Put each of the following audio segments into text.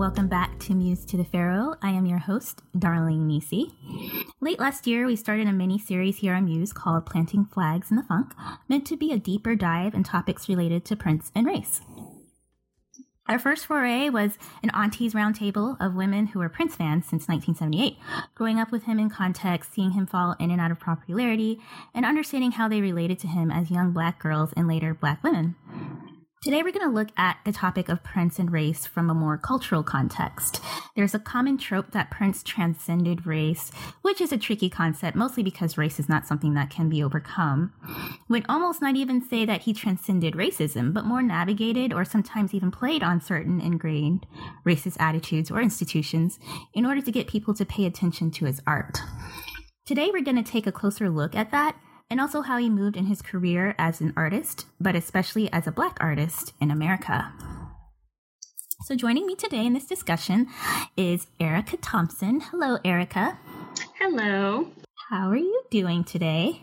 Welcome back to Muse to the Pharaoh. I am your host, Darling Nisi. Late last year, we started a mini series here on Muse called Planting Flags in the Funk, meant to be a deeper dive in topics related to Prince and race. Our first foray was an aunties roundtable of women who were Prince fans since 1978, growing up with him in context, seeing him fall in and out of popularity, and understanding how they related to him as young black girls and later black women. Today, we're going to look at the topic of Prince and race from a more cultural context. There's a common trope that Prince transcended race, which is a tricky concept, mostly because race is not something that can be overcome. Would almost not even say that he transcended racism, but more navigated or sometimes even played on certain ingrained racist attitudes or institutions in order to get people to pay attention to his art. Today, we're going to take a closer look at that and also how he moved in his career as an artist, but especially as a Black artist in America. So, joining me today in this discussion is Erica Thompson. Hello, Erica. Hello. How are you doing today?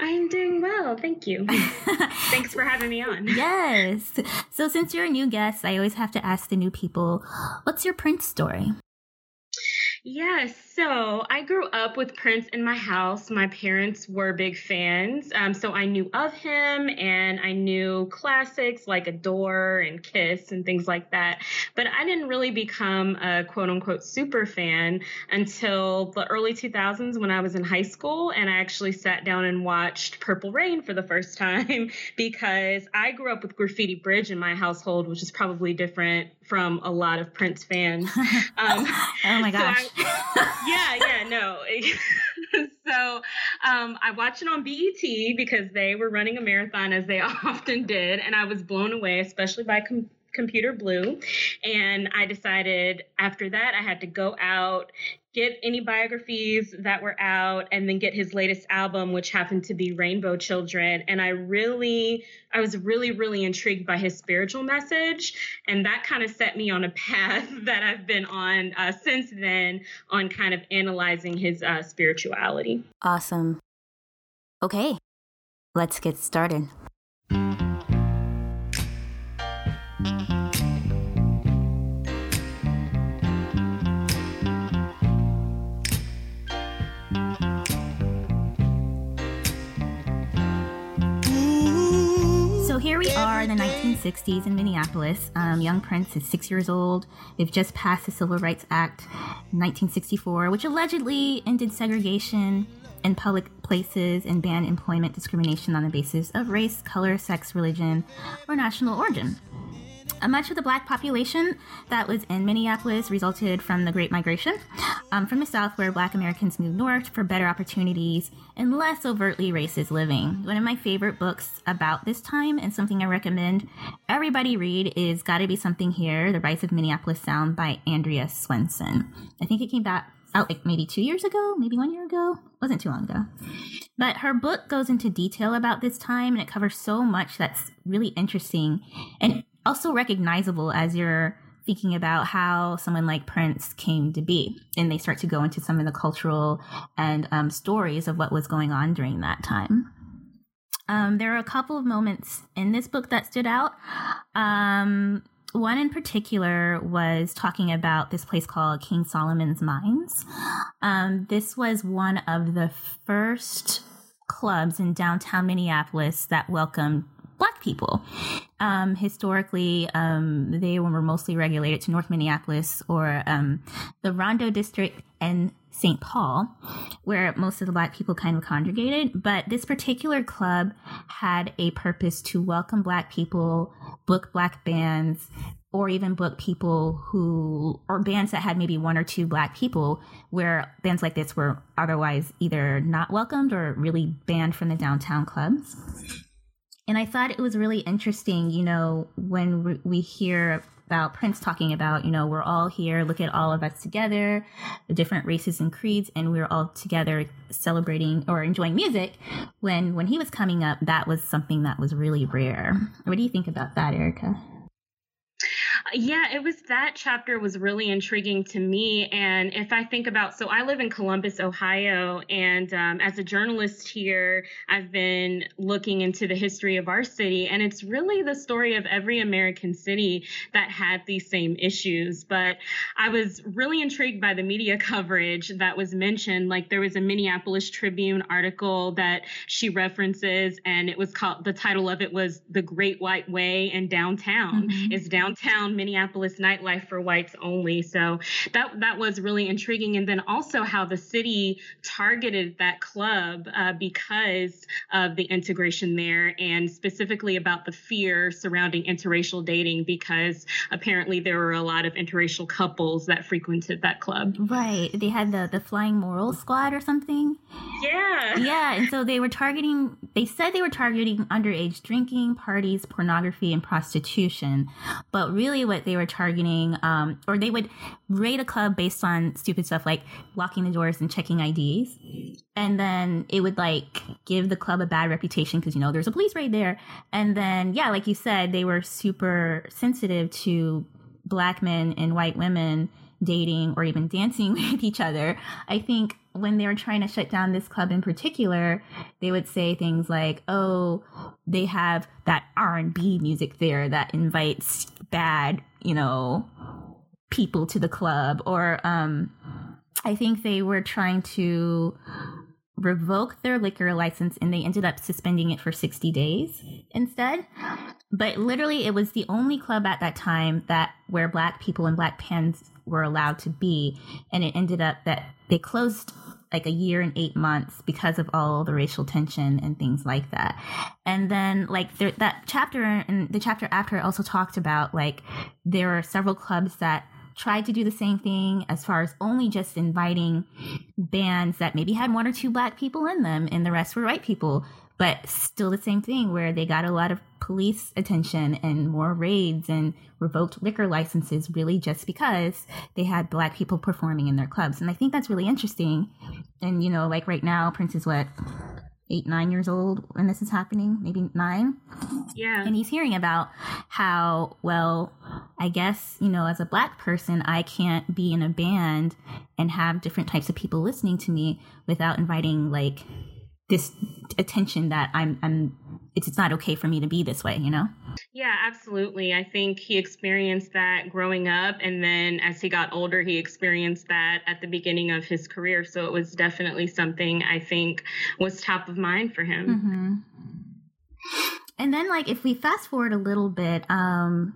I'm doing well, thank you. Thanks for having me on. Yes. So, since you're a new guest, I always have to ask the new people what's your Prince story? Yes, so I grew up with Prince in my house. My parents were big fans, um, so I knew of him and I knew classics like Adore and Kiss and things like that. But I didn't really become a quote unquote super fan until the early 2000s when I was in high school and I actually sat down and watched Purple Rain for the first time because I grew up with Graffiti Bridge in my household, which is probably different from a lot of Prince fans. Um, oh my gosh. So I, yeah, yeah, no. so um, I watched it on BET because they were running a marathon as they often did, and I was blown away, especially by com- Computer Blue. And I decided after that I had to go out, get any biographies that were out, and then get his latest album, which happened to be Rainbow Children. And I really, I was really, really intrigued by his spiritual message. And that kind of set me on a path that I've been on uh, since then on kind of analyzing his uh, spirituality. Awesome. Okay, let's get started. We are in the 1960s in Minneapolis. Um, young Prince is six years old. They've just passed the Civil Rights Act 1964, which allegedly ended segregation in public places and banned employment discrimination on the basis of race, color, sex, religion, or national origin. Much of the black population that was in Minneapolis resulted from the Great Migration um, from the South, where black Americans moved north for better opportunities and less overtly racist living. One of my favorite books about this time and something I recommend everybody read is Gotta Be Something Here The Rise of Minneapolis Sound by Andrea Swensson. I think it came back out like maybe two years ago, maybe one year ago. Wasn't too long ago. But her book goes into detail about this time and it covers so much that's really interesting and also recognizable as you're thinking about how someone like Prince came to be. And they start to go into some of the cultural and um, stories of what was going on during that time. Um, there are a couple of moments in this book that stood out. Um, one in particular was talking about this place called King Solomon's Mines. Um, this was one of the first clubs in downtown Minneapolis that welcomed black people. Um, historically, um, they were mostly regulated to North Minneapolis or um, the Rondo District and St. Paul, where most of the black people kind of congregated. But this particular club had a purpose to welcome black people, book black bands, or even book people who, or bands that had maybe one or two black people, where bands like this were otherwise either not welcomed or really banned from the downtown clubs. And I thought it was really interesting, you know, when we hear about Prince talking about, you know, we're all here, look at all of us together, the different races and creeds, and we're all together celebrating or enjoying music. When when he was coming up, that was something that was really rare. What do you think about that, Erica? Yeah, it was that chapter was really intriguing to me. And if I think about, so I live in Columbus, Ohio, and um, as a journalist here, I've been looking into the history of our city, and it's really the story of every American city that had these same issues. But I was really intrigued by the media coverage that was mentioned. Like there was a Minneapolis Tribune article that she references, and it was called the title of it was "The Great White Way and Downtown." Mm-hmm. Is downtown Minneapolis nightlife for whites only. So that that was really intriguing. And then also how the city targeted that club uh, because of the integration there, and specifically about the fear surrounding interracial dating, because apparently there were a lot of interracial couples that frequented that club. Right. They had the the Flying Moral Squad or something. Yeah. Yeah, and so they were targeting. They said they were targeting underage drinking, parties, pornography, and prostitution, but really what they were targeting, um, or they would raid a club based on stupid stuff like locking the doors and checking IDs. And then it would like give the club a bad reputation because, you know, there's a police raid there. And then, yeah, like you said, they were super sensitive to black men and white women dating or even dancing with each other. I think when they were trying to shut down this club in particular, they would say things like, "Oh, they have that R&B music there that invites bad, you know, people to the club." Or um I think they were trying to revoke their liquor license and they ended up suspending it for 60 days instead. But literally it was the only club at that time that where black people and black pans were allowed to be and it ended up that they closed like a year and eight months because of all the racial tension and things like that. And then like there, that chapter and the chapter after also talked about like there are several clubs that tried to do the same thing as far as only just inviting bands that maybe had one or two black people in them and the rest were white people but still the same thing where they got a lot of police attention and more raids and revoked liquor licenses really just because they had black people performing in their clubs and i think that's really interesting and you know like right now prince is what eight, nine years old when this is happening, maybe nine. Yeah. And he's hearing about how, well, I guess, you know, as a black person, I can't be in a band and have different types of people listening to me without inviting like this attention that I'm I'm it's it's not okay for me to be this way, you know? Yeah, absolutely. I think he experienced that growing up and then as he got older he experienced that at the beginning of his career, so it was definitely something I think was top of mind for him. Mm-hmm. And then like if we fast forward a little bit um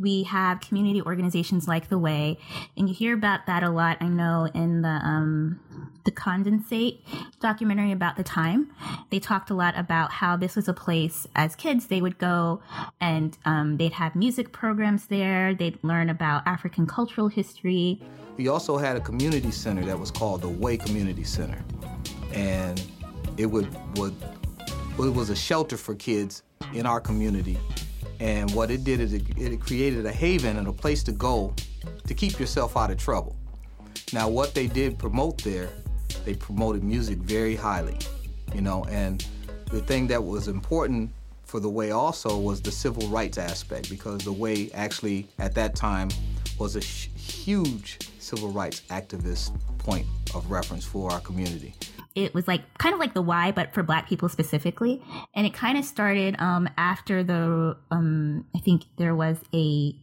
we have community organizations like the way and you hear about that a lot i know in the um the condensate documentary about the time. They talked a lot about how this was a place as kids they would go and um, they'd have music programs there. They'd learn about african cultural history. We also had a community center that was called the way community center. And it would would it was a shelter for kids in our community and what it did is it, it created a haven and a place to go to keep yourself out of trouble. Now, what they did promote there, they promoted music very highly, you know, and the thing that was important for the way also was the civil rights aspect because the way actually at that time was a sh- huge civil rights activist point of reference for our community it was like kind of like the Y, but for Black people specifically. And it kind of started um, after the um, I think there was a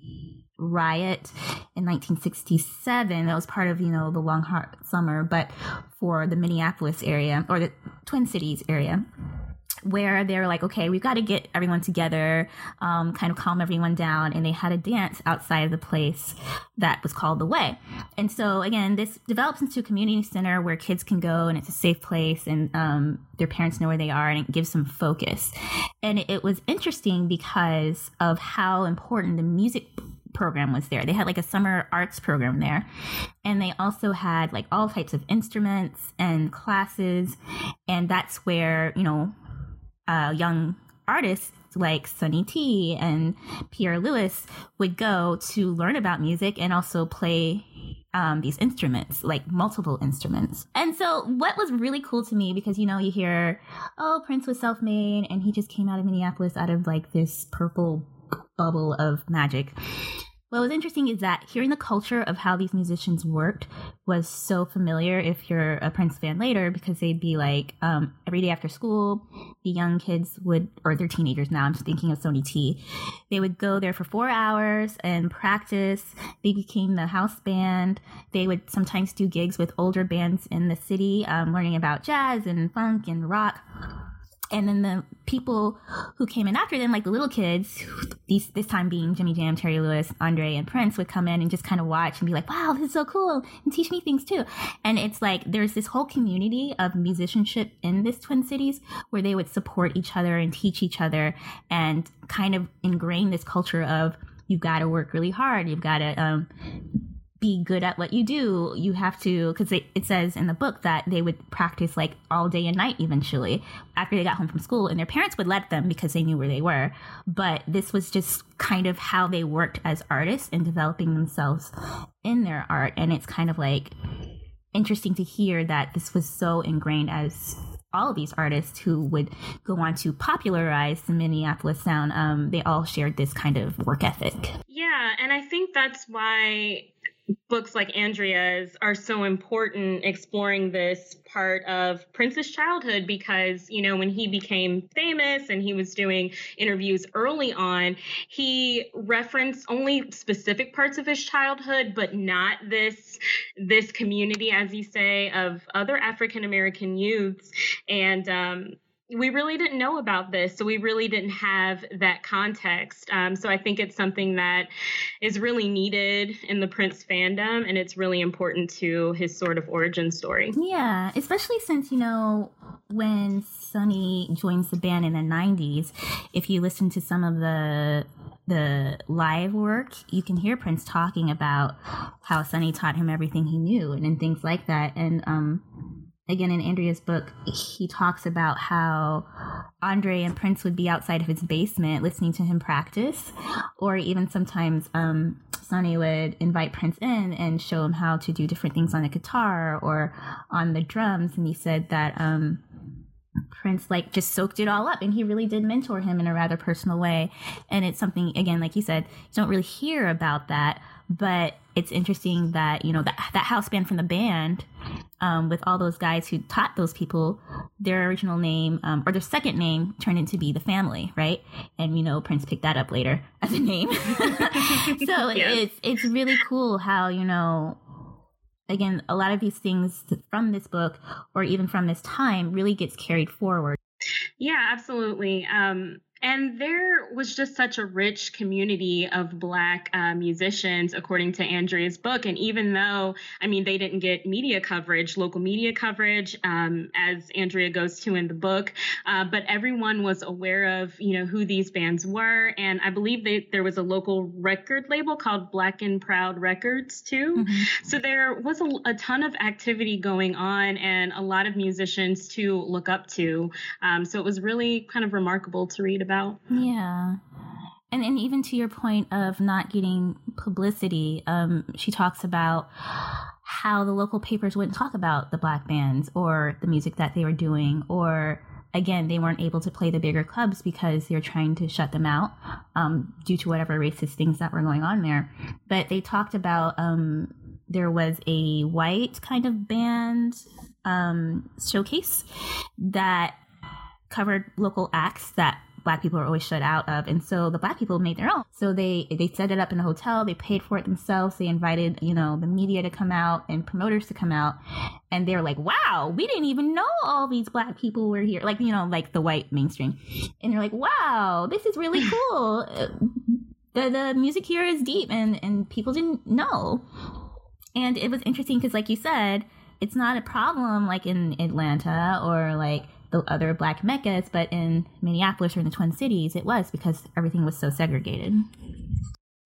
riot in 1967 that was part of you know the long hot summer but for the minneapolis area or the twin cities area where they're like, okay, we've got to get everyone together, um, kind of calm everyone down. And they had a dance outside of the place that was called The Way. And so, again, this develops into a community center where kids can go and it's a safe place and um, their parents know where they are and it gives them focus. And it was interesting because of how important the music program was there. They had like a summer arts program there. And they also had like all types of instruments and classes. And that's where, you know, uh, young artists like Sonny T and Pierre Lewis would go to learn about music and also play um, these instruments, like multiple instruments. And so, what was really cool to me, because you know, you hear, oh, Prince was self made and he just came out of Minneapolis out of like this purple bubble of magic. what was interesting is that hearing the culture of how these musicians worked was so familiar if you're a Prince fan later, because they'd be like, um, every day after school, the young kids would, or they're teenagers now, I'm just thinking of Sonny T, they would go there for four hours and practice. They became the house band. They would sometimes do gigs with older bands in the city, um, learning about jazz and funk and rock and then the people who came in after them, like the little kids, these this time being Jimmy Jam, Terry Lewis, Andre, and Prince, would come in and just kind of watch and be like, "Wow, this is so cool," and teach me things too. And it's like there's this whole community of musicianship in this Twin Cities where they would support each other and teach each other and kind of ingrain this culture of you've got to work really hard, you've got to um, be good at what you do, you have to, because it, says in the book that they would practice like all day and night eventually after they got home from school, and their parents would let them because they knew where they were. But this was just kind of how they worked as artists and developing themselves in their art. And it's kind of like interesting to hear that this was so ingrained as all of these artists who would go on to popularize the Minneapolis sound, um, they all shared this kind of work ethic. Yeah, and I think that's why books like Andrea's are so important exploring this part of Prince's childhood because, you know, when he became famous and he was doing interviews early on, he referenced only specific parts of his childhood, but not this this community, as you say, of other African American youths. And um we really didn't know about this, so we really didn't have that context. Um, so I think it's something that is really needed in the Prince fandom, and it's really important to his sort of origin story. Yeah, especially since you know when Sonny joins the band in the '90s, if you listen to some of the the live work, you can hear Prince talking about how Sonny taught him everything he knew and, and things like that, and um again in Andrea's book, he talks about how Andre and Prince would be outside of his basement listening to him practice, or even sometimes um, Sonny would invite Prince in and show him how to do different things on the guitar or on the drums. And he said that um, Prince like just soaked it all up and he really did mentor him in a rather personal way. And it's something again, like you said, you don't really hear about that, but it's interesting that, you know, that that house band from the band, um, with all those guys who taught those people, their original name, um, or their second name turned into be the family, right? And you know, Prince picked that up later as a name. so yes. it's it's really cool how, you know, again, a lot of these things from this book or even from this time really gets carried forward. Yeah, absolutely. Um, and there was just such a rich community of Black uh, musicians, according to Andrea's book. And even though, I mean, they didn't get media coverage, local media coverage, um, as Andrea goes to in the book, uh, but everyone was aware of, you know, who these bands were. And I believe they, there was a local record label called Black and Proud Records, too. Mm-hmm. So there was a, a, ton of activity going on and a lot of musicians to look up to. Um, so it was really kind of remarkable to read about about. Yeah. And, and even to your point of not getting publicity, um, she talks about how the local papers wouldn't talk about the black bands or the music that they were doing, or again, they weren't able to play the bigger clubs because they were trying to shut them out um, due to whatever racist things that were going on there. But they talked about um, there was a white kind of band um, showcase that covered local acts that black people are always shut out of and so the black people made their own. So they they set it up in a hotel they paid for it themselves they invited you know the media to come out and promoters to come out and they're like wow we didn't even know all these black people were here like you know like the white mainstream. And they're like wow this is really cool. Uh, the the music here is deep and and people didn't know. And it was interesting because like you said it's not a problem like in atlanta or like the other black meccas, but in Minneapolis or in the Twin Cities, it was because everything was so segregated.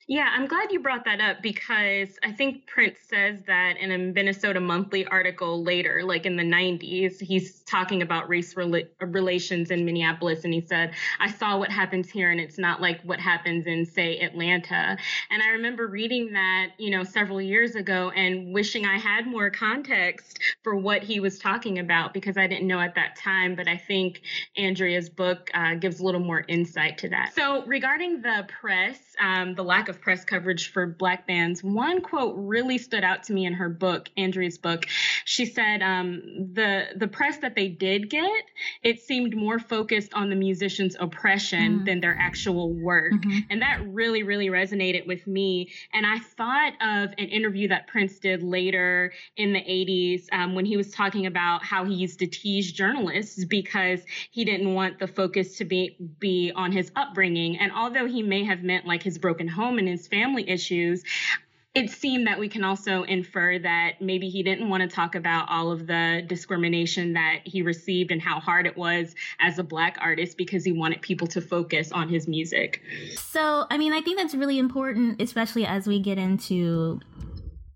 Yeah, I'm glad you brought that up because I think Prince says that in a Minnesota Monthly article later, like in the 90s. He's talking about race rela- relations in Minneapolis, and he said, I saw what happens here, and it's not like what happens in, say, Atlanta. And I remember reading that, you know, several years ago and wishing I had more context for what he was talking about because I didn't know at that time. But I think Andrea's book uh, gives a little more insight to that. So, regarding the press, um, the lack of of press coverage for black bands, one quote really stood out to me in her book, Andrea's book. She said um, the the press that they did get, it seemed more focused on the musicians' oppression mm. than their actual work, mm-hmm. and that really really resonated with me. And I thought of an interview that Prince did later in the 80s um, when he was talking about how he used to tease journalists because he didn't want the focus to be be on his upbringing. And although he may have meant like his broken home and his family issues, it seemed that we can also infer that maybe he didn't want to talk about all of the discrimination that he received and how hard it was as a black artist because he wanted people to focus on his music. So, I mean, I think that's really important, especially as we get into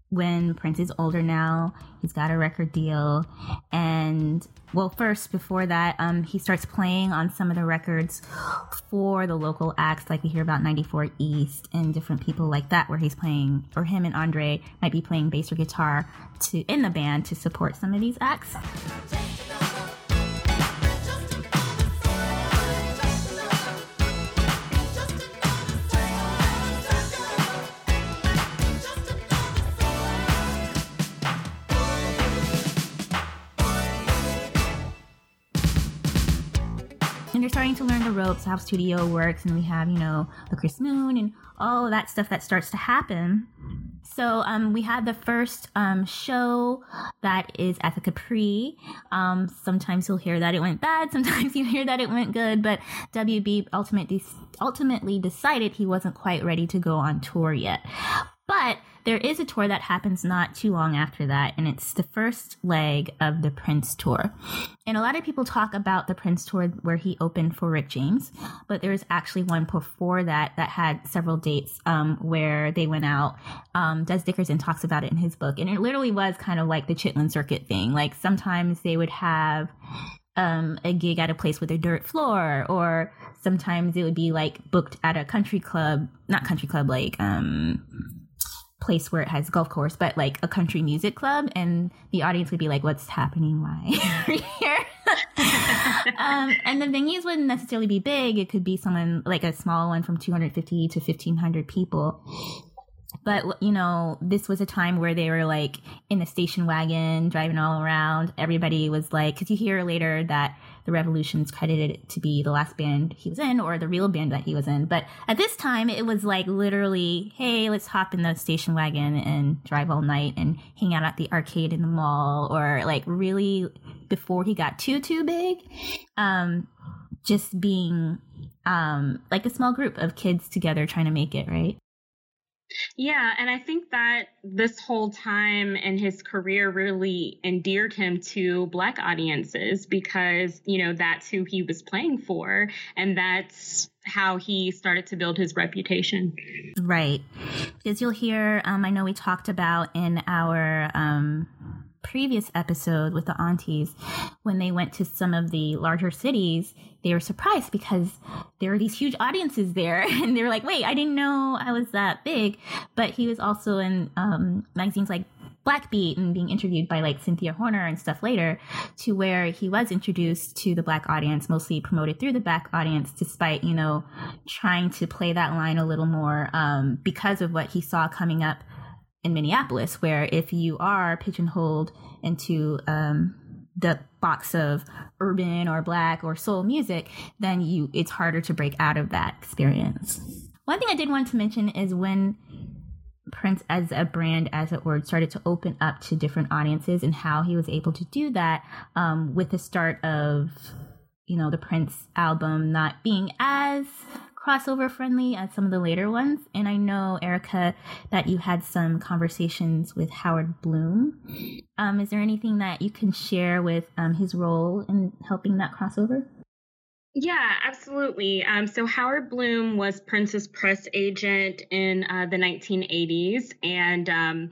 when Prince is older now. He's got a record deal. And well, first, before that, um, he starts playing on some of the records for the local acts, like we hear about 94 East and different people like that, where he's playing, or him and Andre might be playing bass or guitar to in the band to support some of these acts. Starting to learn the ropes, how studio works, and we have, you know, the Chris Moon and all that stuff that starts to happen. So um, we had the first um, show that is at the Capri. Um, sometimes you'll hear that it went bad. Sometimes you hear that it went good. But WB ultimately ultimately decided he wasn't quite ready to go on tour yet. But there is a tour that happens not too long after that, and it's the first leg of the Prince tour. And a lot of people talk about the Prince tour where he opened for Rick James, but there was actually one before that that had several dates um, where they went out. Um, Dez Dickerson talks about it in his book, and it literally was kind of like the Chitlin Circuit thing. Like sometimes they would have um, a gig at a place with a dirt floor, or sometimes it would be like booked at a country club, not country club, like um, place where it has golf course, but like a country music club, and the audience would be like, "What's happening? Why here?" um, and the venues wouldn't necessarily be big. It could be someone like a small one from 250 to 1500 people but you know this was a time where they were like in a station wagon driving all around everybody was like because you hear later that the revolution's credited to be the last band he was in or the real band that he was in. But at this time it was like literally hey let's hop in the station wagon and drive all night and hang out at the arcade in the mall or like really before he got too too big um just being um like a small group of kids together trying to make it right yeah, and I think that this whole time in his career really endeared him to black audiences because, you know, that's who he was playing for and that's how he started to build his reputation. Right. Because you'll hear, um, I know we talked about in our um, previous episode with the aunties, when they went to some of the larger cities, they were surprised because there were these huge audiences there. And they were like, wait, I didn't know I was that big. But he was also in um, magazines like Black Beat and being interviewed by like Cynthia Horner and stuff later, to where he was introduced to the black audience, mostly promoted through the black audience, despite, you know, trying to play that line a little more um, because of what he saw coming up in Minneapolis, where if you are pigeonholed into um, the box of urban or black or soul music, then you it's harder to break out of that experience. One thing I did want to mention is when Prince as a brand, as it were, started to open up to different audiences and how he was able to do that um, with the start of, you know, the Prince album not being as crossover friendly as some of the later ones. And I know, Erica, that you had some conversations with Howard Bloom. Um, is there anything that you can share with um, his role in helping that crossover? Yeah, absolutely. Um, so Howard Bloom was Prince's press agent in uh, the 1980s, and um,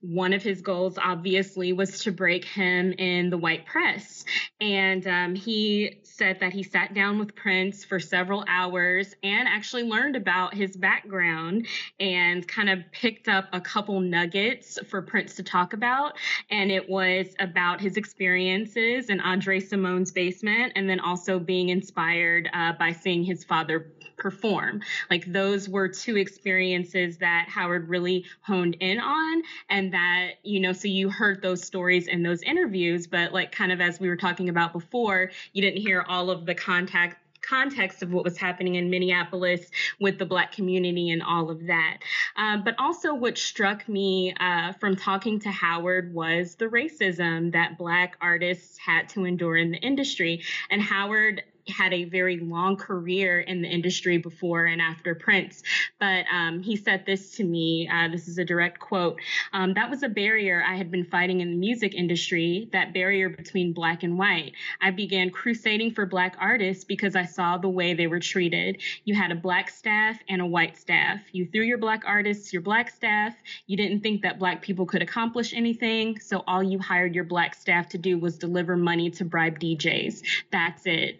one of his goals, obviously, was to break him in the white press. And um, he said that he sat down with Prince for several hours and actually learned about his background and kind of picked up a couple nuggets for Prince to talk about. And it was about his experiences in Andre Cymone's basement, and then also being inspired uh, by seeing his father perform. Like those were two experiences that Howard really honed in on and that, you know, so you heard those stories in those interviews, but like kind of as we were talking about before, you didn't hear all of the contact context of what was happening in Minneapolis with the Black community and all of that. Uh, but also, what struck me uh, from talking to Howard was the racism that Black artists had to endure in the industry. And Howard had a very long career in the industry before and after Prince. But um, he said this to me. Uh, this is a direct quote. Um, that was a barrier I had been fighting in the music industry, that barrier between black and white. I began crusading for black artists because I saw the way they were treated. You had a black staff and a white staff. You threw your black artists, your black staff. You didn't think that black people could accomplish anything. So all you hired your black staff to do was deliver money to bribe DJs. That's it.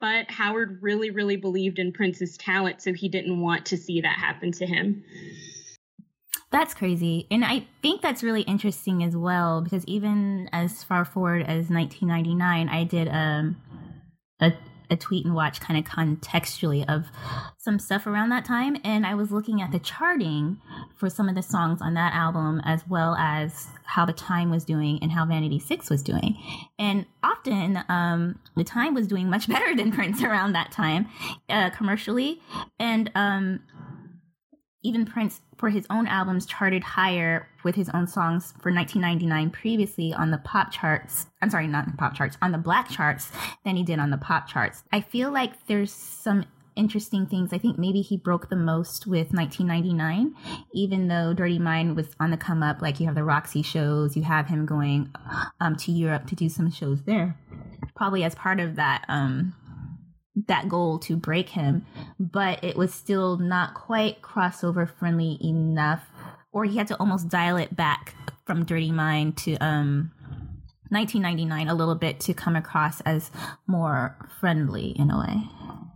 But Howard really, really believed in Prince's talent, so he didn't want to see that happen to him. That's crazy. And I think that's really interesting as well because even as far forward as 1999, I did um, a a tweet and watch kind of contextually of some stuff around that time. And I was looking at the charting for some of the songs on that album, as well as how the time was doing and how Vanity Six was doing. And often, um, the time was doing much better than Prince around that time, uh, commercially. And, um, even Prince, for his own albums, charted higher with his own songs for 1999 previously on the pop charts. I'm sorry, not the pop charts, on the black charts than he did on the pop charts. I feel like there's some interesting things. I think maybe he broke the most with 1999, even though Dirty Mind was on the come up. Like you have the Roxy shows, you have him going um, to Europe to do some shows there. Probably as part of that um, that goal to break him, but it was still not quite crossover friendly enough, or he had to almost dial it back from Dirty Mind to um 1999 a little bit to come across as more friendly in a way.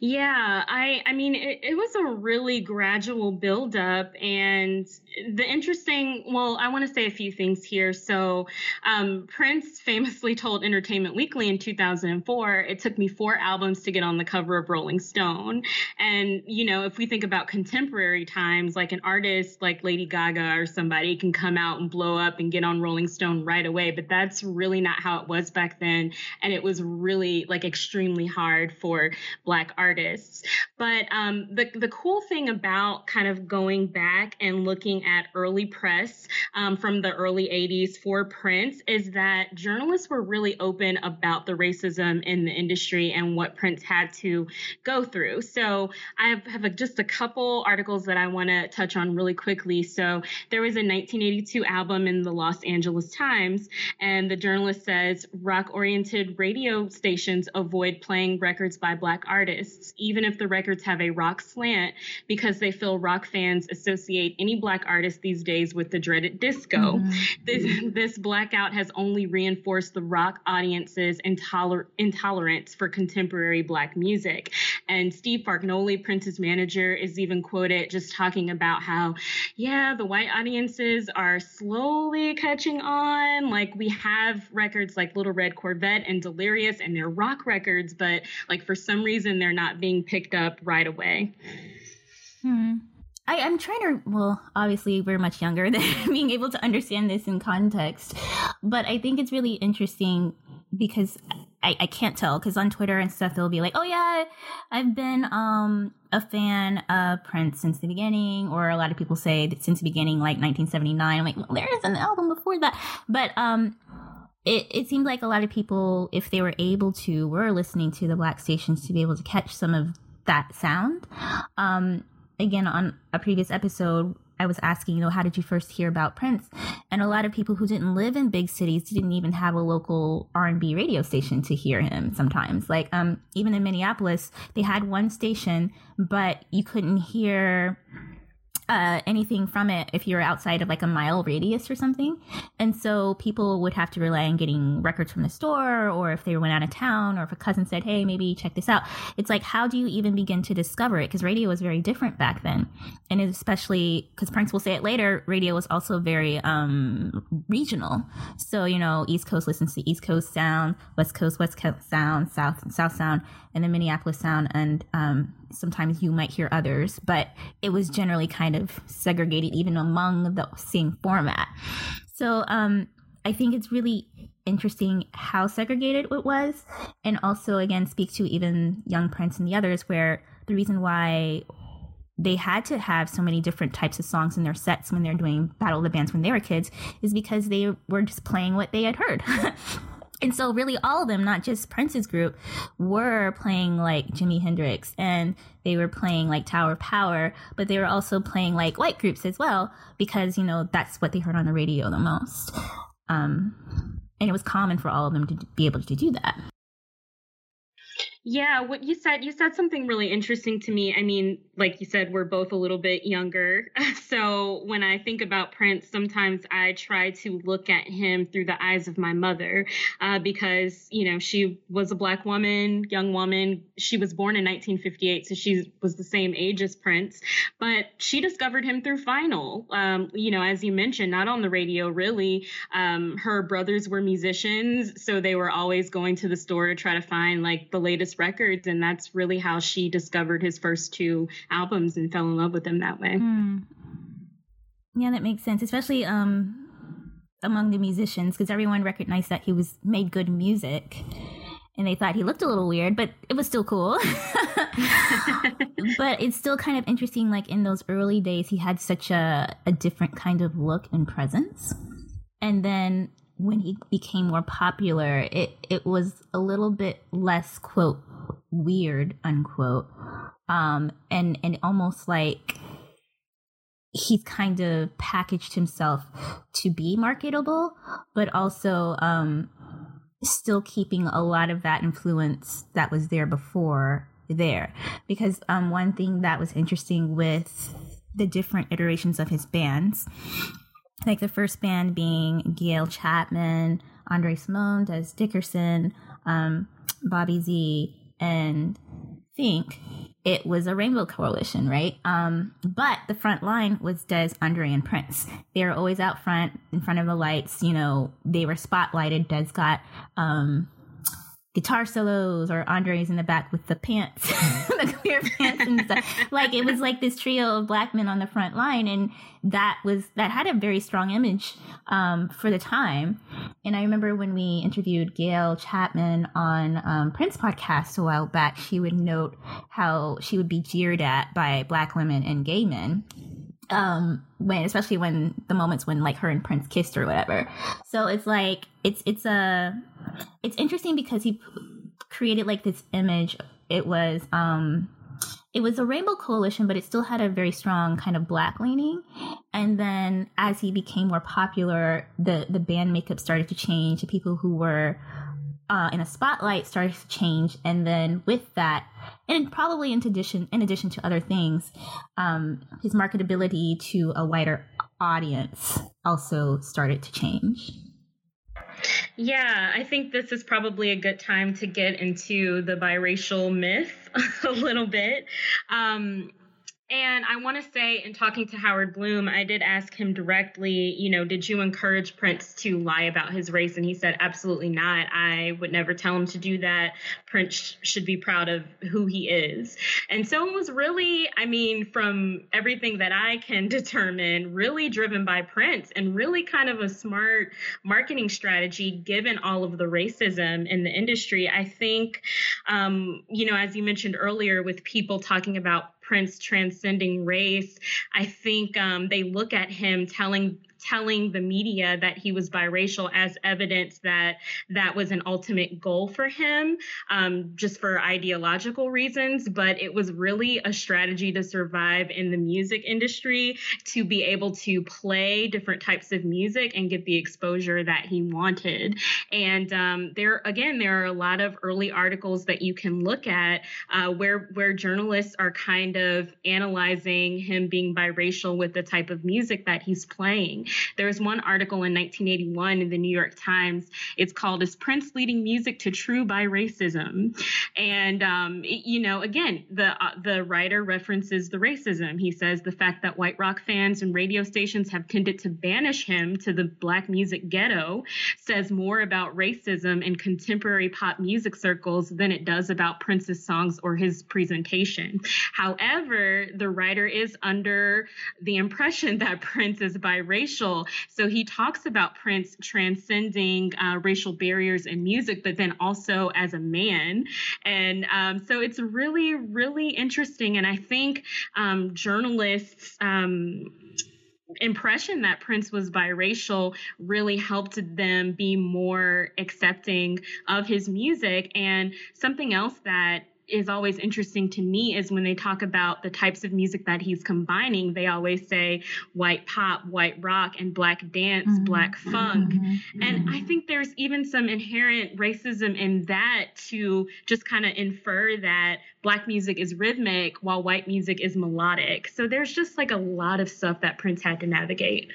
Yeah, I I mean it, it was a really gradual buildup, and the interesting. Well, I want to say a few things here. So, um, Prince famously told Entertainment Weekly in 2004, "It took me four albums to get on the cover of Rolling Stone." And you know, if we think about contemporary times, like an artist like Lady Gaga or somebody can come out and blow up and get on Rolling Stone right away, but that's really not how it was back then, and it was really like extremely hard for Black artists artists. But um, the the cool thing about kind of going back and looking at early press um, from the early 80s for Prince is that journalists were really open about the racism in the industry and what Prince had to go through. So I have, a, just a couple articles that I want to touch on really quickly. So there was a 1982 album in the Los Angeles Times, and the journalist says rock oriented radio stations avoid playing records by black artists artists, even if the records have a rock slant, because they feel rock fans associate any black artist these days with the dreaded disco. Mm-hmm. This, this blackout has only reinforced the rock audience's intoler- intolerance for contemporary black music. And Steve Fargnoli, Prince's manager, is even quoted just talking about how, yeah, the white audiences are slowly catching on. Like we have records like Little Red Corvette and Delirious, and they're rock records, but like for some reason they're not not being picked up right away. Hmm. I, am trying to, well, obviously, we're much younger than being able to understand this in context. But I think it's really interesting because I, I can't tell. Because on Twitter and stuff, they'll be like, oh, yeah, I've been um, a fan of Prince since the beginning. Or a lot of people say that since the beginning, like 1979. I'm like, well, there is an album before that. But um, it, it seemed like a lot of people, if they were able to, were listening to the black stations to be able to catch some of that sound. Um, again, on a previous episode, I was asking, you know, how did you first hear about Prince? And a lot of people who didn't live in big cities didn't even have a local R&B radio station to hear him sometimes. Like um even in Minneapolis, they had one station, but you couldn't hear uh, anything from it if you're outside of like a mile radius or something. And so people would have to rely on getting records from the store, or if they went out of town, or if a cousin said, hey, maybe check this out. It's like, how do you even begin to discover it? Because radio was very different back then. And especially because Prince will say it later, radio was also very um, regional. So, you know, East Coast listens to East Coast sound, West Coast, West Coast sound, South, South sound, and then Minneapolis sound. And um, sometimes you might hear others, but it was generally kind of segregated even among the same format. So um, I think it's really interesting how segregated it was, and also again speak to even Young Prince and the others, where the reason why they had to have so many different types of songs in their sets when they're doing Battle of the Bands when they were kids is because they were just playing what they had heard. and so really all of them not just prince's group were playing like jimi hendrix and they were playing like tower of power but they were also playing like white groups as well because you know that's what they heard on the radio the most um, and it was common for all of them to be able to do that yeah, what you said, you said something really interesting to me. I mean, like you said, we're both a little bit younger. So when I think about Prince, sometimes I try to look at him through the eyes of my mother uh, because, you know, she was a black woman, young woman. She was born in 1958, so she was the same age as Prince. But she discovered him through vinyl. Um, you know, as you mentioned, not on the radio, really. Um, her brothers were musicians, so they were always going to the store to try to find like the latest records and that's really how she discovered his first two albums and fell in love with them that way. Mm. yeah that makes sense especially um among the musicians because everyone recognized that he was made good music and they thought he looked a little weird but it was still cool. But it's still kind of interesting like in those early days he had such a, a different kind of look and presence. And then when he became more popular, it it was a little bit less quote weird unquote, um, and and almost like he's kind of packaged himself to be marketable, but also um, still keeping a lot of that influence that was there before there. Because um, one thing that was interesting with the different iterations of his bands like the first band being Gayle Chapman, Andre Cymone, Dez Dickerson, um, Bobby Z, and Fink. It was a rainbow coalition, right? Um, but the front line was Dez, Andre, and Prince. They were always out front, in front of the lights. You know, they were spotlighted. Dez got um, guitar solos or Andre's in the back with the pants, the clear pants and stuff. Like it was like this trio of black men on the front line, and that was that had a very strong image um, for the time. And I remember when we interviewed Gayle Chapman on um, Prince podcast a while back, she would note how she would be jeered at by black women and gay men um when especially when the moments when like her and prince kissed or whatever so it's like it's it's a it's interesting because he created like this image. It was um it was a rainbow coalition, but it still had a very strong kind of black leaning. And then as he became more popular, the the band makeup started to change. People who were uh, in a spotlight starts to change, and then with that, and probably in addition in addition to other things, um, his marketability to a wider audience also started to change. Yeah, I think this is probably a good time to get into the biracial myth a little bit. Um, and I want to say, in talking to Howard Bloom, I did ask him directly, you know, did you encourage Prince to lie about his race? And he said, absolutely not. I would never tell him to do that. Prince should be proud of who he is. And so it was really, I mean, from everything that I can determine, really driven by Prince and really kind of a smart marketing strategy given all of the racism in the industry. I think, um, you know, as you mentioned earlier, with people talking about Prince transcending race. I think um, they look at him telling telling the media that he was biracial as evidence that that was an ultimate goal for him, um, just for ideological reasons. But it was really a strategy to survive in the music industry, to be able to play different types of music and get the exposure that he wanted. And um, there, again, there are a lot of early articles that you can look at uh, where where journalists are kind of analyzing him being biracial with the type of music that he's playing. There was one article in 1981 in the New York Times. It's called "Is Prince Leading Music to True Biracism?" And um, you know, again, the uh, the writer references the racism. He says the fact that white rock fans and radio stations have tended to banish him to the black music ghetto says more about racism in contemporary pop music circles than it does about Prince's songs or his presentation. However, the writer is under the impression that Prince is biracial. So he talks about Prince transcending uh, racial barriers in music, but then also as a man. And um, so it's really, really interesting. And I think um, journalists, um, impression that Prince was biracial really helped them be more accepting of his music. And something else that is always interesting to me is when they talk about the types of music that he's combining, they always say white pop, white rock, and black dance, mm-hmm. black funk. Mm-hmm. And I think there's even some inherent racism in that to just kind of infer that black music is rhythmic while white music is melodic. So there's just like a lot of stuff that Prince had to navigate.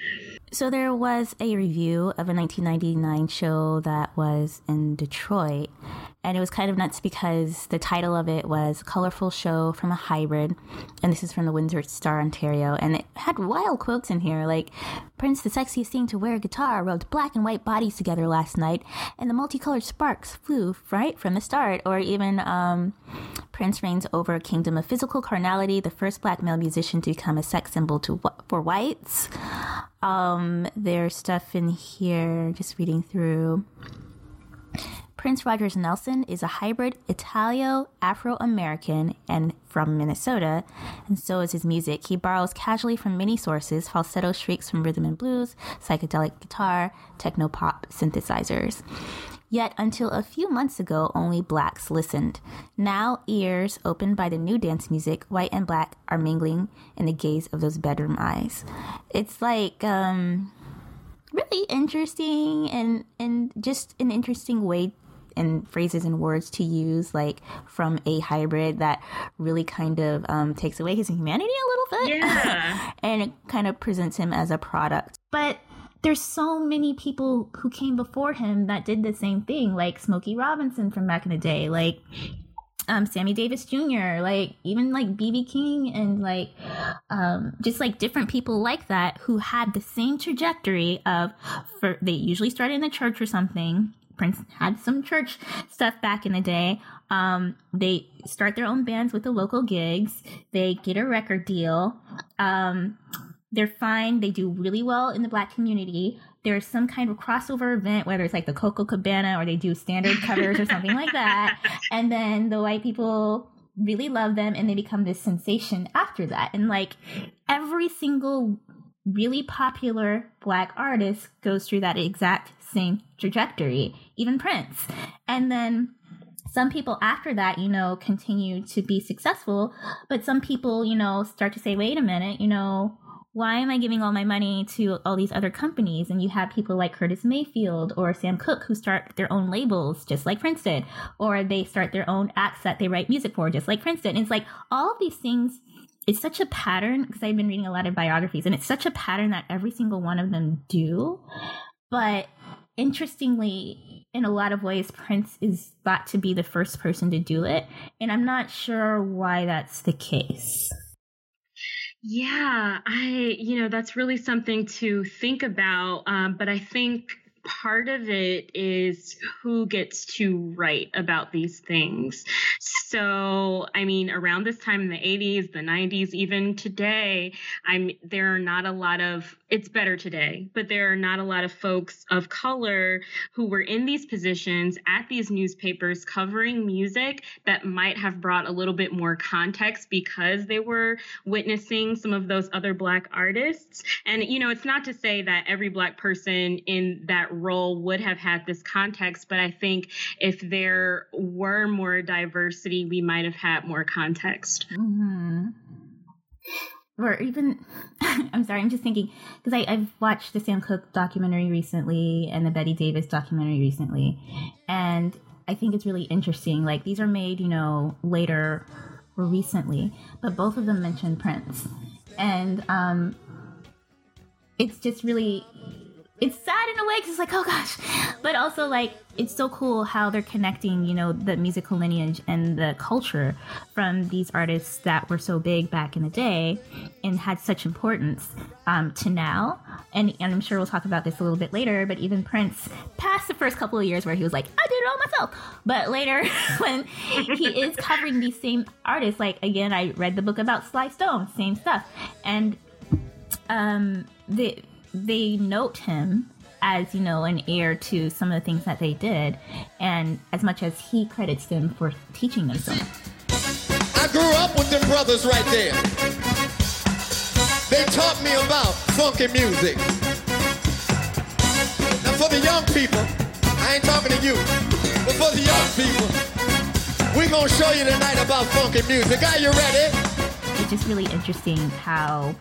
So there was a review of a 1999 show that was in Detroit, and it was kind of nuts because the title of it was Colorful Show from a Hybrid, and this is from the Windsor Star, Ontario, and it had wild quotes in here like Prince, the sexiest thing to wear a guitar, rubbed black and white bodies together last night, and the multicolored sparks flew right from the start, or even um, Prince reigns over a kingdom of physical carnality, the first black male musician to become a sex symbol to for whites. Um, there's stuff in here, just reading through. Prince Rogers Nelson is a hybrid Italo Afro American and from Minnesota, and so is his music. He borrows casually from many sources falsetto shrieks from rhythm and blues, psychedelic guitar, techno pop synthesizers. Yet until a few months ago, only blacks listened. Now, ears opened by the new dance music, white and black are mingling in the gaze of those bedroom eyes. It's like, um, really interesting and, and just an interesting way and phrases and words to use, like from a hybrid that really kind of um, takes away his humanity a little bit. Yeah. and it kind of presents him as a product. But there's so many people who came before him that did the same thing, like Smokey Robinson from back in the day, like um, Sammy Davis Jr., like even like BB King and like um, just like different people like that who had the same trajectory of for they usually started in the church or something. Prince had some church stuff back in the day. Um, they start their own bands with the local gigs. They get a record deal. Um, they're fine. They do really well in the black community. There's some kind of crossover event, whether it's like the Copacabana or they do standard covers or something like that. And then the white people really love them and they become this sensation after that. And like every single really popular black artist goes through that exact same trajectory, even Prince. And then some people after that, you know, continue to be successful, but some people, you know, start to say, wait a minute, you know, why am I giving all my money to all these other companies? And you have people like Curtis Mayfield or Sam Cooke who start their own labels, just like Prince did, or they start their own acts that they write music for, just like Prince did. And it's like all of these things. It's such a pattern because I've been reading a lot of biographies, and it's such a pattern that every single one of them do. But interestingly, in a lot of ways, Prince is thought to be the first person to do it, and I'm not sure why that's the case. Yeah, I, you know, that's really something to think about. Um, but I think part of it is who gets to write about these things. So, I mean, around this time in the 80s, the 90s, even today, I'm there are not a lot of it's better today, but there are not a lot of folks of color who were in these positions at these newspapers covering music that might have brought a little bit more context because they were witnessing some of those other black artists. And you know, it's not to say that every black person in that role would have had this context, but I think if there were more diversity, we might have had more context. Mm-hmm. Or even, I'm sorry, I'm just thinking because I've watched the Sam Cooke documentary recently and the Betty Davis documentary recently, and I think it's really interesting. Like these are made, you know, later or recently, but both of them mention Prince, and um, it's just really it's sad in a way because it's like oh gosh. But also like it's so cool how they're connecting you know the musical lineage and the culture from these artists that were so big back in the day and had such importance um, to now. And, and i'm sure we'll talk about this a little bit later but even prince past the first couple of years where he was like i did it all myself. But later when he is covering these same artists like again i read the book about sly stone same stuff. And um the they note him as you know an heir to some of the things that they did and as much as he credits them for teaching them so. I grew up with them brothers right there. They taught me about funky music. Now for the young people i ain't talking to you but for the young people we're gonna show you tonight about funky music. Are you ready? It's just really interesting how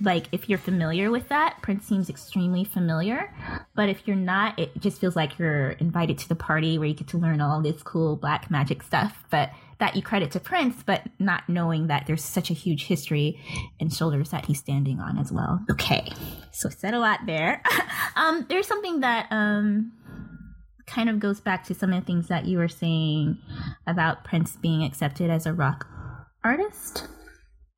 like if you're familiar with that, Prince seems extremely familiar. But if you're not, it just feels like you're invited to the party where you get to learn all this cool black magic stuff. But that you credit to Prince, but not knowing that there's such a huge history and shoulders that he's standing on as well. Okay, so I said a lot there. um, there's something that um kind of goes back to some of the things that you were saying about Prince being accepted as a rock artist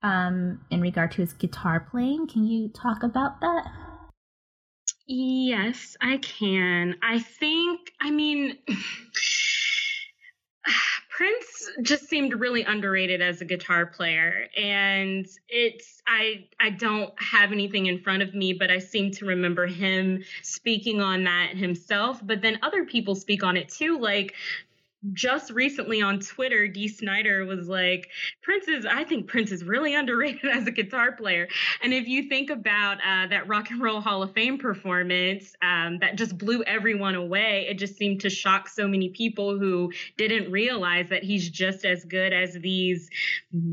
um, in regard to his guitar playing. Can you talk about that? Yes, I can. I think, I mean, Prince just seemed really underrated as a guitar player and it's I I don't have anything in front of me but I seem to remember him speaking on that himself but then other people speak on it too like just recently on Twitter, Dee Snider was like, Prince is, I think Prince is really underrated as a guitar player. And if you think about uh, that Rock and Roll Hall of Fame performance um, that just blew everyone away, it just seemed to shock so many people who didn't realize that he's just as good as these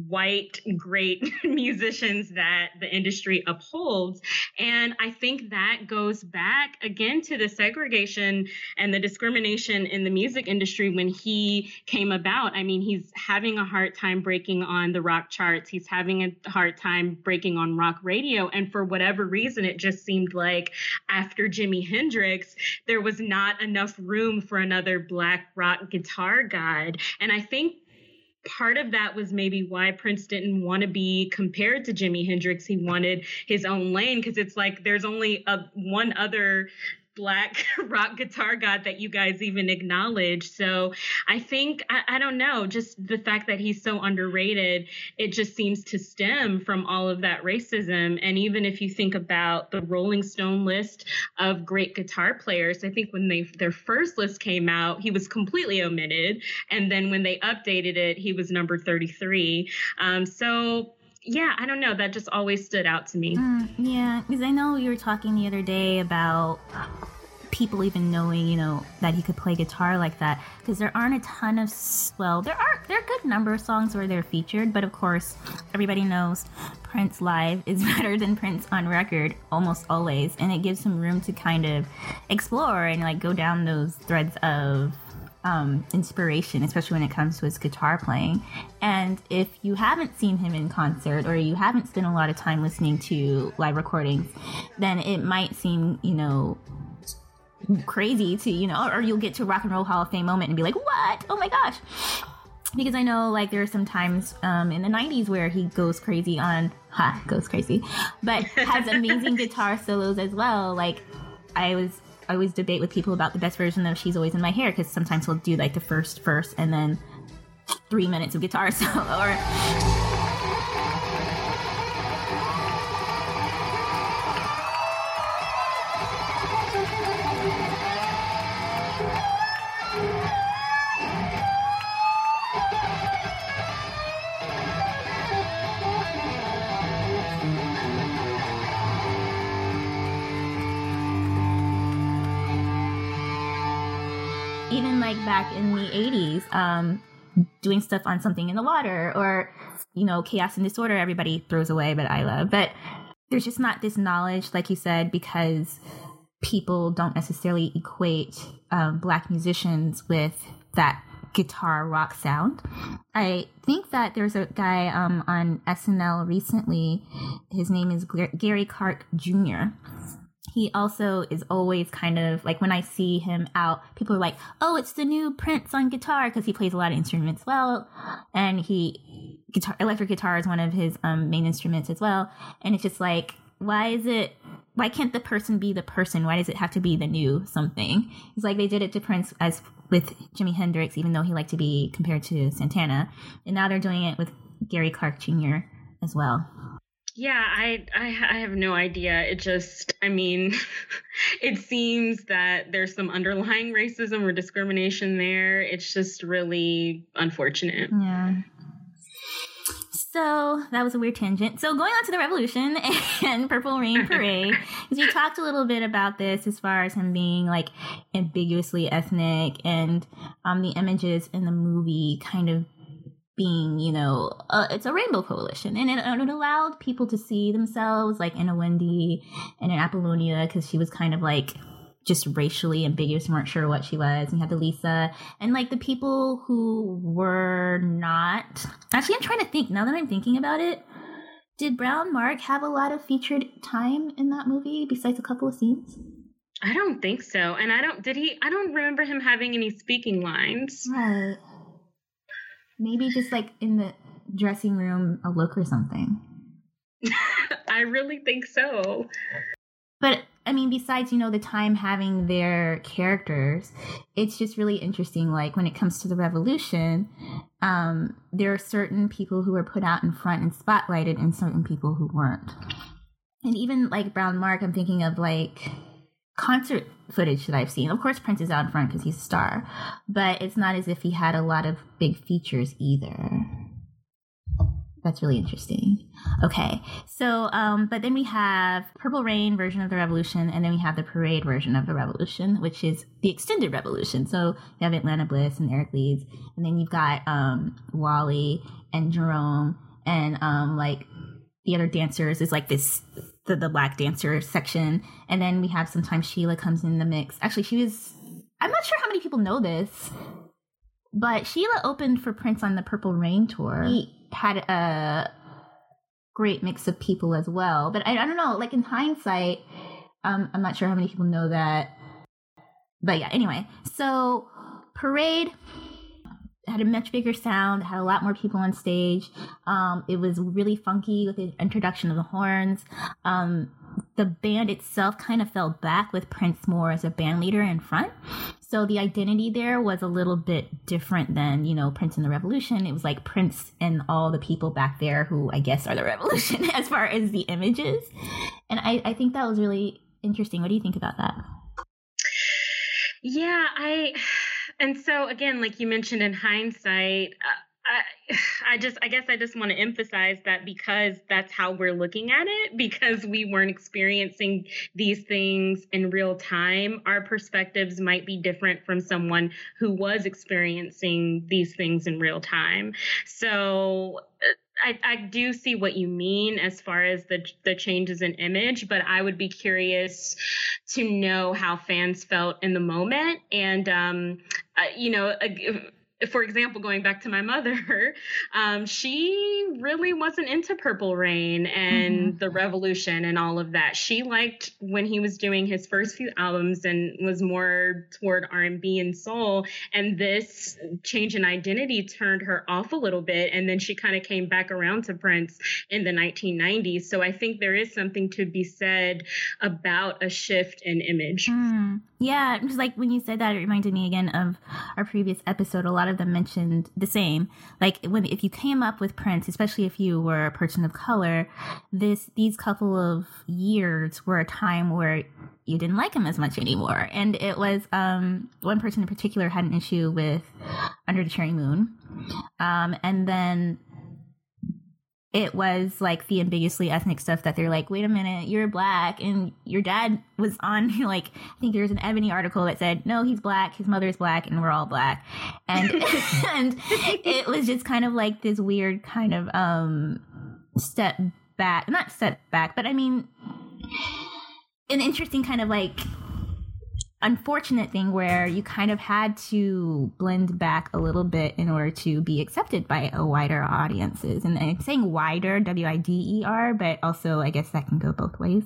white, great musicians that the industry upholds. And I think that goes back again to the segregation and the discrimination in the music industry when he came about. I mean, he's having a hard time breaking on the rock charts. He's having a hard time breaking on rock radio. And for whatever reason, it just seemed like after Jimi Hendrix, there was not enough room for another black rock guitar god. And I think part of that was maybe why Prince didn't want to be compared to Jimi Hendrix. He wanted his own lane because it's like there's only a, one other black rock guitar god that you guys even acknowledge. So I think, I, I, don't know, just the fact that he's so underrated, it just seems to stem from all of that racism. And even if you think about the Rolling Stone list of great guitar players, I think when they their first list came out, he was completely omitted. And then when they updated it, he was number 33. Um, so yeah, I don't know. That just always stood out to me. Mm, yeah, because I know you were talking the other day about people even knowing, you know, that he could play guitar like that. Because there aren't a ton of, well, there are there are a good number of songs where they're featured, but of course, everybody knows Prince live is better than Prince on record almost always, and it gives him room to kind of explore and like go down those threads of um, inspiration, especially when it comes to his guitar playing. And if you haven't seen him in concert or you haven't spent a lot of time listening to live recordings, then it might seem, you know, crazy to, you know, or you'll get to Rock and Roll Hall of Fame moment and be like, what? Oh my gosh. Because I know, like, there are some times um, in the 90s where he goes crazy on, ha, goes crazy, but has amazing guitar solos as well. Like, I was I always debate with people about the best version of She's Always in My Hair because sometimes he'll do like the first verse and then three minutes of guitar solo or back in the 80s, um, doing stuff on something in the water or, you know, chaos and disorder, everybody throws away, but I love. But there's just not this knowledge, like you said, because people don't necessarily equate um, black musicians with that guitar rock sound. I think that there's a guy um, on SNL recently. His name is Gary Clark Jr. He also is always kind of like when I see him out, people are like, "Oh, it's the new Prince on guitar" because he plays a lot of instruments well, and he guitar electric guitar is one of his um, main instruments as well. And it's just like, why is it why can't the person be the person? Why does it have to be the new something? It's like they did it to Prince as with Jimi Hendrix, even though he liked to be compared to Santana, and now they're doing it with Gary Clark Jr. as well. Yeah, I, I I have no idea. It just, I mean, it seems that there's some underlying racism or discrimination there. It's just really unfortunate. Yeah. So that was a weird tangent. So going on to the revolution and Purple Rain Parade, because we talked a little bit about this as far as him being like ambiguously ethnic and um, the images in the movie kind of being, you know, uh, it's a rainbow coalition, and it, it, allowed people to see themselves like in a Wendy and in Apollonia because she was kind of like just racially ambiguous, and weren't sure what she was. And you had the Lisa and like the people who were not. Actually, I'm trying to think now that I'm thinking about it. Did Brown Mark have a lot of featured time in that movie besides a couple of scenes? I don't think so. And I don't, did he, I don't remember him having any speaking lines. Right. Maybe just like in the dressing room, a look or something. I really think so. But I mean, besides, you know, the time having their characters, it's just really interesting. Like when it comes to the revolution, um, there are certain people who were put out in front and spotlighted and certain people who weren't. And even like Brown Mark, I'm thinking of like concert footage that I've seen. Of course, Prince is out in front because he's a star, but it's not as if he had a lot of big features either. That's really interesting. Okay, so um, but then we have Purple Rain version of the Revolution, and then we have the Parade version of the Revolution, which is the extended Revolution. So you have Atlanta Bliss and Eric Leeds, and then you've got um, Wally and Jerome, and um, like the other dancers is like this the, the black dancer section, and then we have sometimes Sheila comes in the mix. Actually, she was. I'm not sure how many people know this, but Sheila opened for Prince on the Purple Rain tour. He, had a great mix of people as well. But I, I don't know, like in hindsight, um, I'm not sure how many people know that. But yeah, anyway, so Parade had a much bigger sound, had a lot more people on stage. Um, it was really funky with the introduction of the horns. Um, the band itself kind of fell back with Prince more as a band leader in front. So the identity there was a little bit different than, you know, Prince and the Revolution. It was like Prince and all the people back there who I guess are the revolution as far as the images. And I, I think that was really interesting. What do you think about that? Yeah, I, and so again, like you mentioned in hindsight, uh, I, I just, I guess I just want to emphasize that because that's how we're looking at it, because we weren't experiencing these things in real time, our perspectives might be different from someone who was experiencing these things in real time. So, I, I do see what you mean as far as the the changes in image, but I would be curious to know how fans felt in the moment, and um, uh, you know, for example, going back to my mother, um, she really wasn't into Purple Rain and mm-hmm. the Revolution and all of that. She liked when he was doing his first few albums and was more toward R and B and soul. And this change in identity turned her off a little bit, and then she kind of came back around to Prince in the 1990s. So I think there is something to be said about a shift in image. Mm. Yeah, just like when you said that, it reminded me again of our previous episode. A lot of them mentioned the same. Like when if you came up with Prince, especially if you were a person of color, this these couple of years were a time where you didn't like him as much anymore. And it was um, one person in particular had an issue with Under the Cherry Moon, um, and then it was like the ambiguously ethnic stuff that they're like, wait a minute, you're black, and your dad was on like I think there was an Ebony article that said, no, he's black, his mother's black, and we're all black, and and it was just kind of like this weird kind of um step back, not step back, but I mean, an interesting kind of like unfortunate thing where you kind of had to blend back a little bit in order to be accepted by a wider audiences. And I'm saying wider, W I D E R, but also I guess that can go both ways.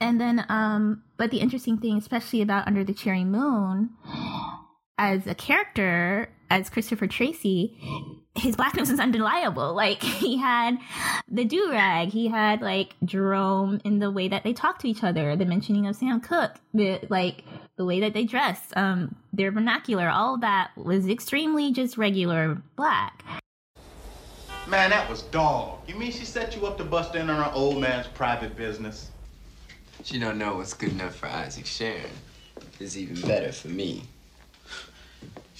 And then, um, but the interesting thing, especially about Under the Cherry Moon, as a character, as Christopher Tracy, his blackness is undeniable. Like he had the do rag, he had like Jerome in the way that they talk to each other, the mentioning of Sam Cooke, the like the way that they dressed, um, their vernacular, all that was extremely just regular black. Man, that was dog. You mean she set you up to bust in on her old man's private business? She don't know what's good enough for Isaac Sharon is even better for me.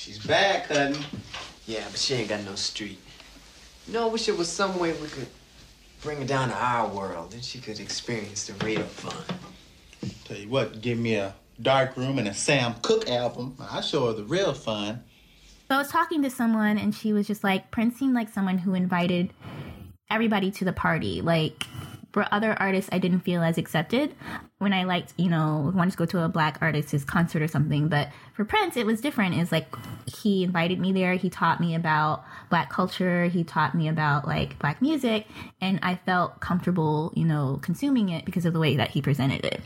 She's bad, cousin. Yeah, but she ain't got no street. You know, I wish there was some way we could bring her down to our world and she could experience the real fun. Tell you what, give me a dark room and a Sam Cooke album. I'll show her the real fun. So I was talking to someone and she was just like, Prince seemed like someone who invited everybody to the party. Like, for other artists, I didn't feel as accepted when I liked, you know, wanted to go to a black artist's concert or something. But for Prince, it was different. It's like he invited me there. He taught me about black culture. He taught me about like black music. And I felt comfortable, you know, consuming it because of the way that he presented it.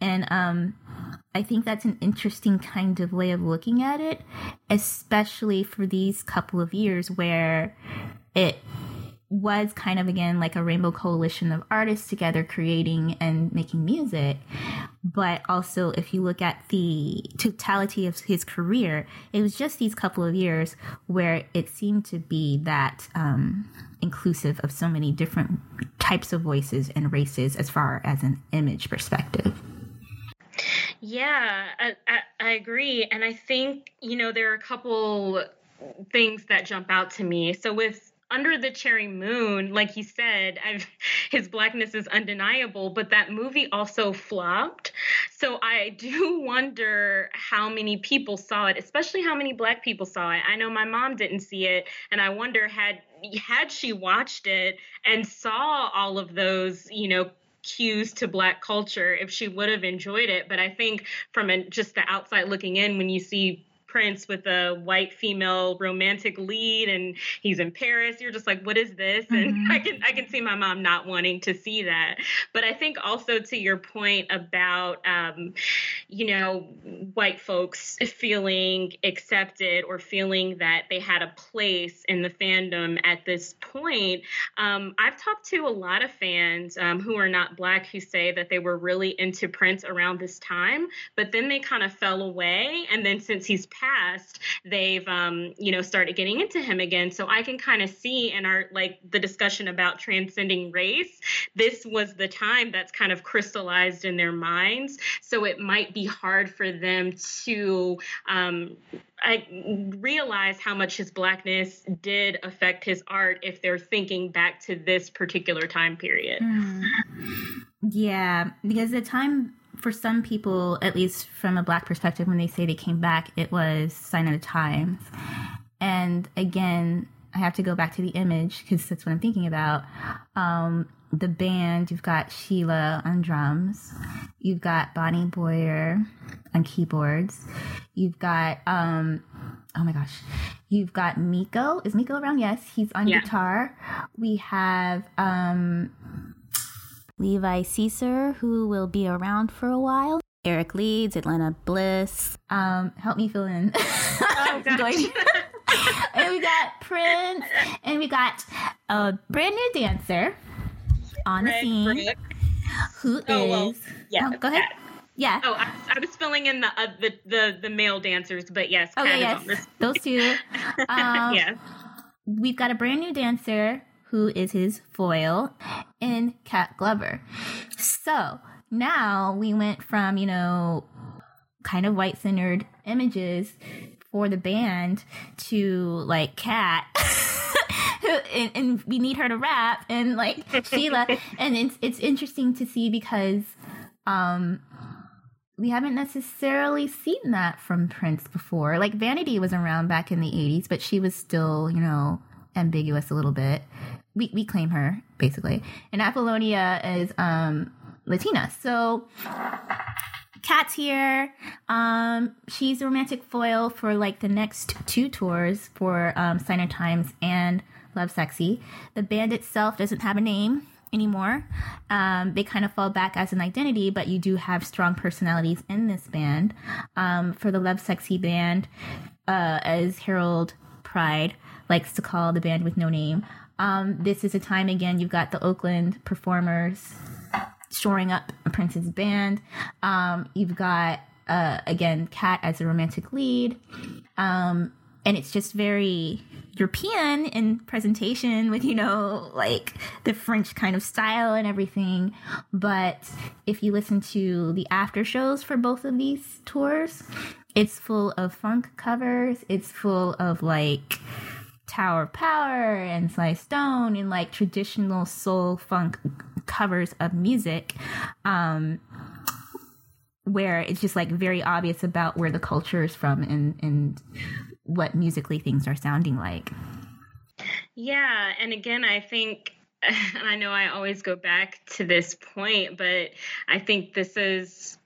And, um, I think that's an interesting kind of way of looking at it, especially for these couple of years where it was kind of again like a rainbow coalition of artists together creating and making music. But also, if you look at the totality of his career, it was just these couple of years where it seemed to be that um, inclusive of so many different types of voices and races as far as an image perspective. Yeah, I, I, I agree. And I think, you know, there are a couple things that jump out to me. So with under the cherry moon like he said I've, his blackness is undeniable but that movie also flopped. So i do wonder how many people saw it especially how many black people saw it. I know my mom didn't see it and i wonder had had she watched it and saw all of those you know cues to black culture if she would have enjoyed it. But i think from a, just the outside looking in when you see Prince with a white female romantic lead and he's in Paris. You're just like, what is this? Mm-hmm. And I can I can see my mom not wanting to see that. But I think also to your point about um, you know, white folks feeling accepted or feeling that they had a place in the fandom at this point. Um, I've talked to a lot of fans um, who are not black who say that they were really into Prince around this time, but then they kind of fell away. And then since he's past, they've um, you know started getting into him again. So I can kind of see in our like the discussion about transcending race, this was the time that's kind of crystallized in their minds. So it might be hard for them to um, I realize how much his blackness did affect his art if they're thinking back to this particular time period. Mm. Yeah, because the time for some people, at least from a black perspective, when they say they came back, it was sign of the times. And again, I have to go back to the image because that's what I'm thinking about. Um, the band, you've got Sheila on drums, you've got Bonnie Boyer on keyboards, you've got um, oh my gosh, you've got Miko. Is Miko around? Yes, he's on yeah. guitar. We have um, Levi Seacer, who will be around for a while. Eric Leeds, Atlanta Bliss. Um, help me fill in. Oh, and we got Prince, and we got a brand new dancer on the scene who oh, is. Well, yeah, oh, go ahead. Yeah. Oh, I, I, was filling in the, uh, the the the male dancers, but yes. Okay, yes, those two. Um, yeah. We've got a brand new dancer who is his foil, in Cat Glover. So now we went from, you know, kind of white centered images for the band to like Cat. and, and, we need her to rap and like Sheila and it's it's interesting to see because um we haven't necessarily seen that from Prince before. Like Vanity was around back in the 80s, but she was still, you know, ambiguous a little bit. We we claim her basically, and Apollonia is um, Latina. So Cat's here. Um, she's a romantic foil for like the next two tours for um, Times and Lovesexy. The band itself doesn't have a name anymore. Um, they kind of fall back as an identity, but you do have strong personalities in this band. Um, for the Lovesexy band, uh, as Harold Pride likes to call the band with no name, um, this is a time again you've got the Oakland performers shoring up Prince's band. Um, you've got uh, again Cat as a romantic lead, um, and it's just very European in presentation with you know like the French kind of style and everything. But if you listen to the after shows for both of these tours, it's full of funk covers. It's full of like. Tower of Power and Sly Stone and like traditional soul funk covers of music um, where it's just like very obvious about where the culture is from and, and what musically things are sounding like. Yeah, and again, I think and I know I always go back to this point, but I think this is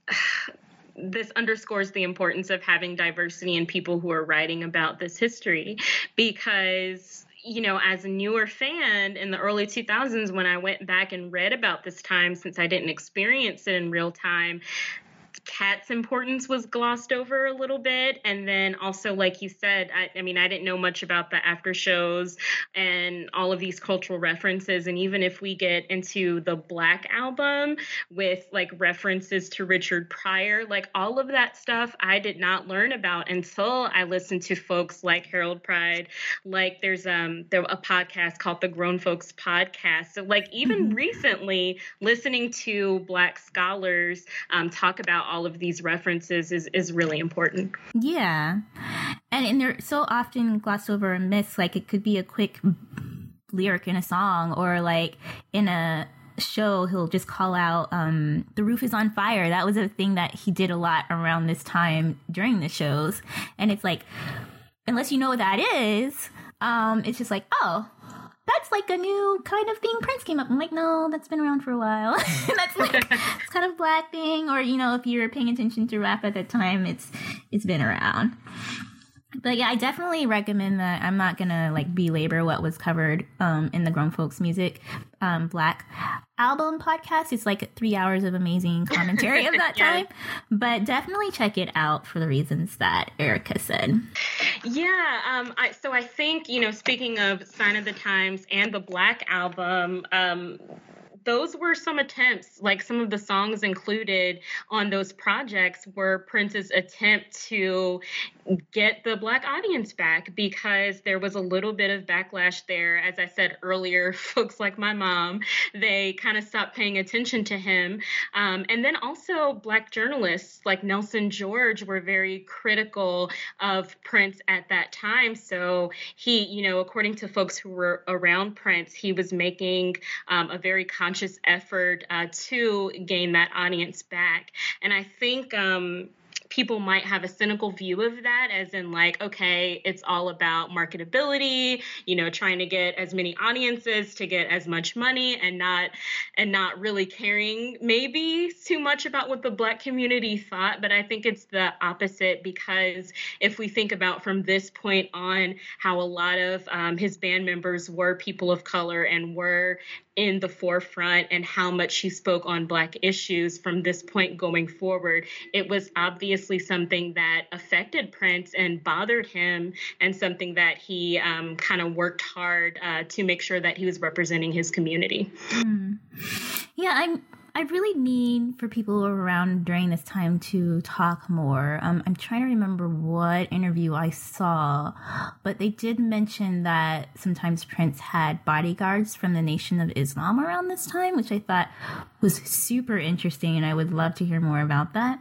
this underscores the importance of having diversity in people who are writing about this history because you know, as a newer fan in the early 2000s, when I went back and read about this time, since I didn't experience it in real time, Cat's importance was glossed over a little bit. And then also, like you said, I, I, mean, I didn't know much about the after shows and all of these cultural references. And even if we get into the Black album with like references to Richard Pryor, like all of that stuff I did not learn about until I listened to folks like Harold Pride. Like there's um there a podcast called the Grown Folks Podcast. So like even mm-hmm. recently listening to Black scholars um, talk about all of these references is is really important. Yeah, and and they're so often glossed over and missed. Like it could be a quick lyric in a song or like in a show he'll just call out um, the roof is on fire that was a thing that he did a lot around this time during the shows and it's like unless you know what that is um, it's just like oh that's like a new kind of thing Prince came up. I'm like, no, that's been around for a while. that's like it's kind of black thing, or you know, if you're paying attention to rap at that time, it's it's been around but yeah, I definitely recommend that. I'm not gonna like belabor what was covered um, in the Grown Folks Music um, Black album podcast. It's like three hours of amazing commentary of that time, but definitely check it out for the reasons that Erica said. Yeah, um, I, so I think you know, speaking of Sign of the Times and the Black album, um, those were some attempts, like some of the songs included on those projects were Prince's attempt to get the black audience back because there was a little bit of backlash there. As I said earlier, folks like my mom, they kind of stopped paying attention to him. Um, and then also, black journalists like Nelson George were very critical of Prince at that time. So he, you know, according to folks who were around Prince, he was making um, a very conscious effort uh, to gain that audience back. And I think, um, people might have a cynical view of that as in like okay it's all about marketability you know trying to get as many audiences to get as much money and not and not really caring maybe too much about what the black community thought but i think it's the opposite because if we think about from this point on how a lot of um, his band members were people of color and were in the forefront and how much he spoke on Black issues from this point going forward. It was obviously something that affected Prince and bothered him, and something that he um, kind of worked hard uh, to make sure that he was representing his community. Mm. Yeah, I'm I really need for people around during this time to talk more. Um, I'm trying to remember what interview I saw, but they did mention that sometimes Prince had bodyguards from the Nation of Islam around this time, which I thought was super interesting, and I would love to hear more about that.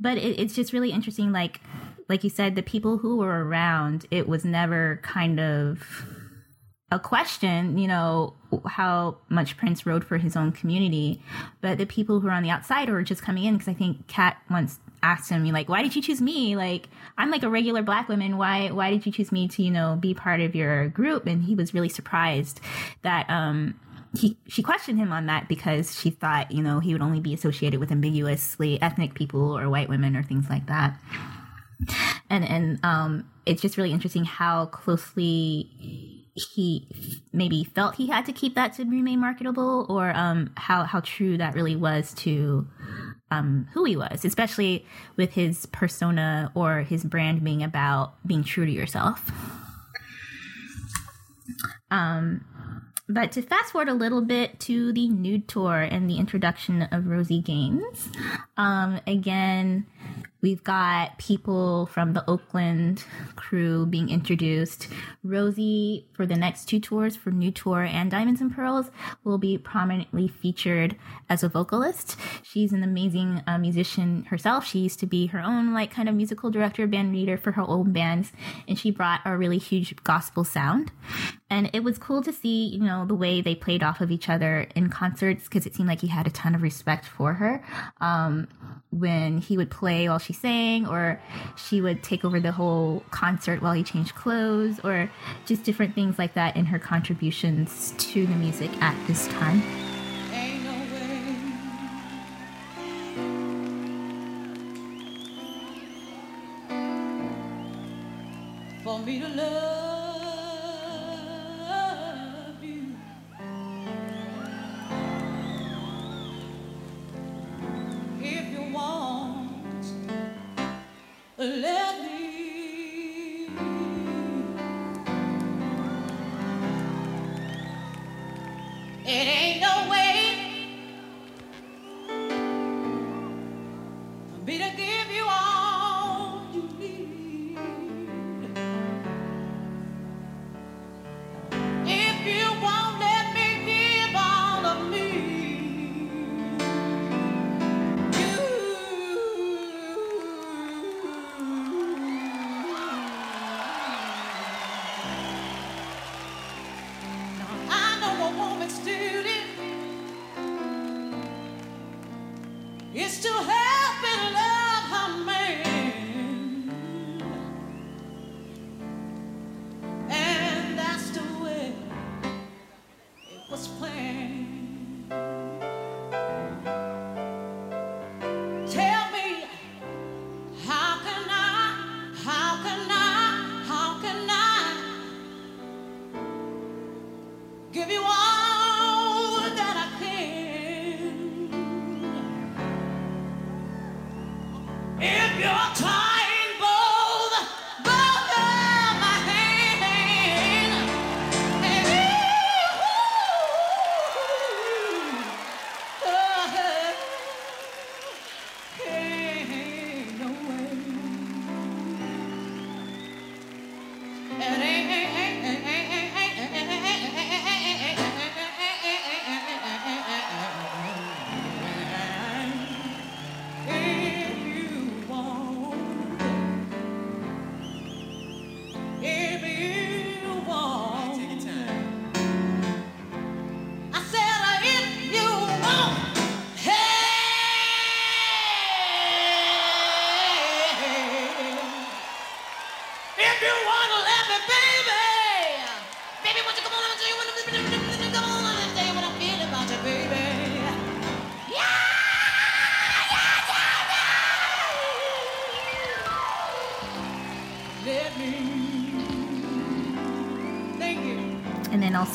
But it, it's just really interesting, like like you said, the people who were around, it was never kind of a question, you know, how much Prince wrote for his own community, but the people who are on the outside or just coming in, because I think Cat once asked him, like, why did you choose me? Like, I'm like a regular black woman. Why, why did you choose me to, you know, be part of your group? And he was really surprised that, um, he she questioned him on that because she thought you know he would only be associated with ambiguously ethnic people or white women or things like that. And and um it's just really interesting how closely he maybe felt he had to keep that to remain marketable or um how how true that really was to um who he was especially with his persona or his brand being about being true to yourself. Um but to fast forward a little bit to the nude tour and the introduction of Rosie Gaines, um, again, we've got people from the Oakland crew being introduced. Rosie, for the next two tours, for Nude Tour and Diamonds and Pearls, will be prominently featured as a vocalist. She's an amazing uh, musician herself. She used to be her own, like, kind of musical director, band leader for her own bands, and she brought a really huge gospel sound. And it was cool to see, you know, the way they played off of each other in concerts because it seemed like he had a ton of respect for her. Um, when he would play while she sang, or she would take over the whole concert while he changed clothes, or just different things like that in her contributions to the music at this time. For me to love It ain't no way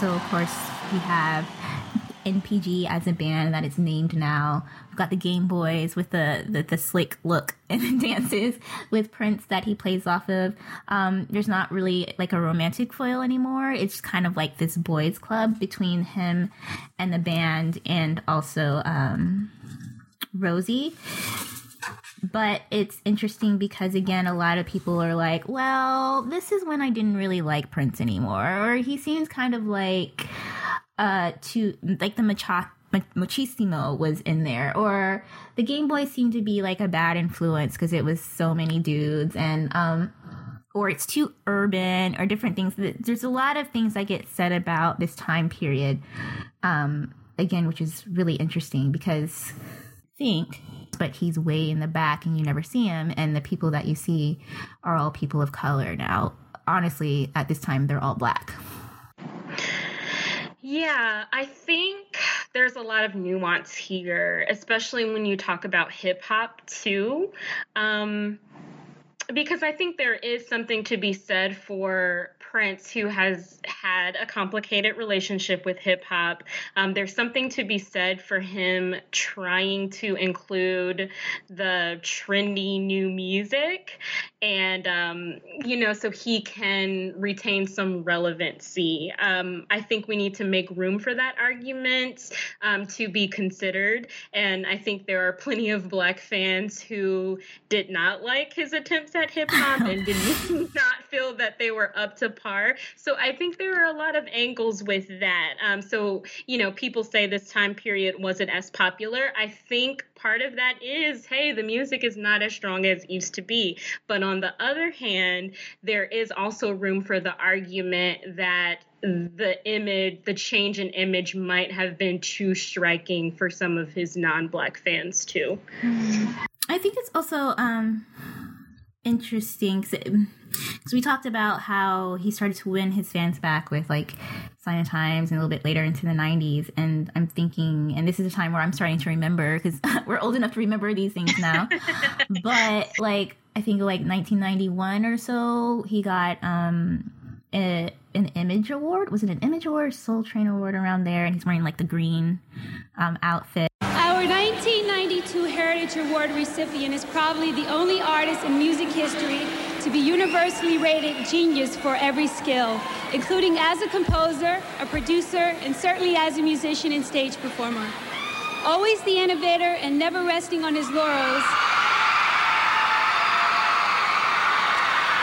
also, of course, we have NPG as a band that is named now. We've got the Game Boys with the, the, the slick look and the dances with Prince that he plays off of. Um, there's not really like a romantic foil anymore. It's kind of like this boys club between him and the band and also um, Rosie. But it's interesting because again, a lot of people are like, "Well, this is when I didn't really like Prince anymore," or he seems kind of like uh to like the macha- ma- machismo was in there, or the Game Boy seemed to be like a bad influence because it was so many dudes and um or it's too urban or different things. There's a lot of things that get said about this time period. Um, again, which is really interesting because think, but he's way in the back and you never see him. And the people that you see are all people of color now. Honestly, at this time, they're all black. Yeah, I think there's a lot of nuance here, especially when you talk about hip hop too. Um, because I think there is something to be said for Prince, who has had a complicated relationship with hip hop. Um, there's something to be said for him trying to include the trendy new music, and um, you know, so he can retain some relevancy. Um, I think we need to make room for that argument um, to be considered, and I think there are plenty of Black fans who did not like his attempts at hip hop and did not feel that they were up to par. So I think there are a lot of angles with that. Um, so, you know, people say this time period wasn't as popular. I think part of that is hey, the music is not as strong as it used to be. But on the other hand, there is also room for the argument that the image, the change in image might have been too striking for some of his non black fans too. I think it's also um, interesting because we talked about how he started to win his fans back with like Sign of Times and a little bit later into the 90s. And I'm thinking, and this is a time where I'm starting to remember because we're old enough to remember these things now. but like, I think like 1991 or so, he got um, a, an Image Award. Was it an Image Award, Soul Train Award around there? And he's wearing like the green um, outfit. Our 1992 Heritage Award recipient is probably the only artist in music history to be universally rated genius for every skill, including as a composer, a producer, and certainly as a musician and stage performer. Always the innovator and never resting on his laurels,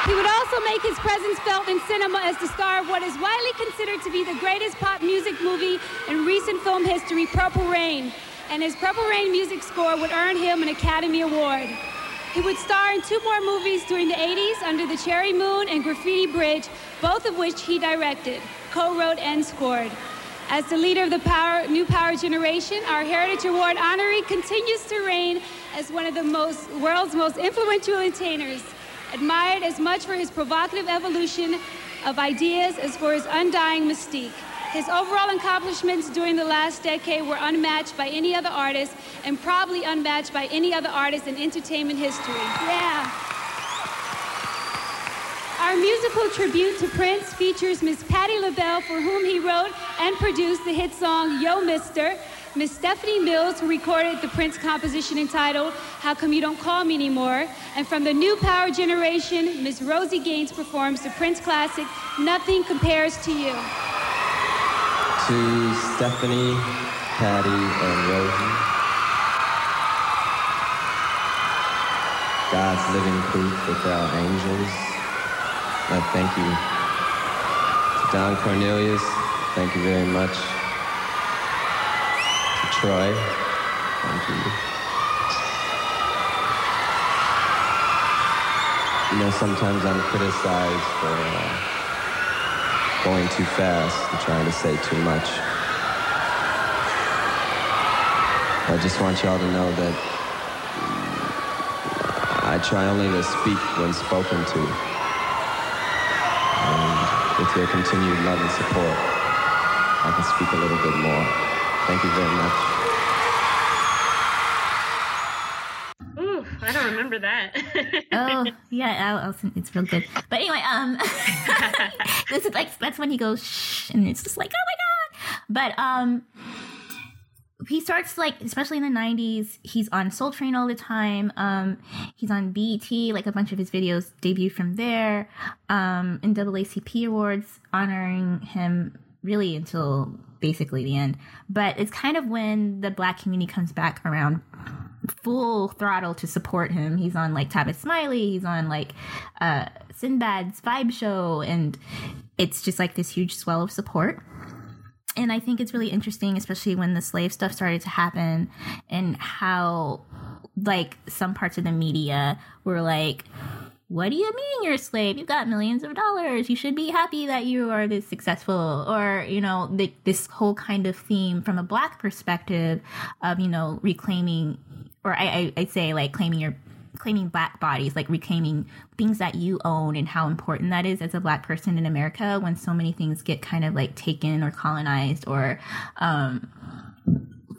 He would also make his presence felt in cinema as the star of what is widely considered to be the greatest pop music movie in recent film history, Purple Rain. And his Purple Rain music score would earn him an Academy Award. He would star in two more movies during the 80s Under the Cherry Moon and Graffiti Bridge, both of which he directed, co wrote, and scored. As the leader of the power, new power generation, our Heritage Award honoree continues to reign as one of the most, world's most influential entertainers admired as much for his provocative evolution of ideas as for his undying mystique. His overall accomplishments during the last decade were unmatched by any other artist and probably unmatched by any other artist in entertainment history. Yeah. Our musical tribute to Prince features Miss Patti LaBelle, for whom he wrote and produced the hit song Yo Mister, Miss Stephanie Mills, recorded the Prince composition entitled How Come You Don't Call Me Anymore, and from the new power generation, Miss Rosie Gaines performs the Prince classic Nothing Compares to You. To Stephanie, Patti, and Rosie. God's living proof that are angels. Thank you. To Don Cornelius, thank you very much. Troy, thank you. You know, sometimes I'm criticized for uh, going too fast and trying to say too much. I just want y'all to know that I try only to speak when spoken to. And with your continued love and support, I can speak a little bit more. Thank you very much. Ooh, I don't remember that. oh yeah, I'll, I'll, send- it's real good. But anyway, um, this is like that's when he goes shh, and it's just like oh my god. But um, he starts like especially in the '90s, he's on Soul Train all the time. Um, he's on BET, like a bunch of his videos debut from there. Um, in NAACP awards honoring him really until basically the end. But it's kind of when the black community comes back around full throttle to support him. He's on like Tavis Smiley, he's on like uh Sinbad's Vibe Show, and it's just like this huge swell of support. And I think it's really interesting, especially when the slave stuff started to happen and how like some parts of the media were like, what do you mean you're a slave? You've got millions of dollars. You should be happy that you are this successful. Or, you know, the, this whole kind of theme from a black perspective of, you know, reclaiming, or I, I, I'd say like claiming your claiming black bodies, like reclaiming things that you own and how important that is as a black person in America when so many things get kind of like taken or colonized or um,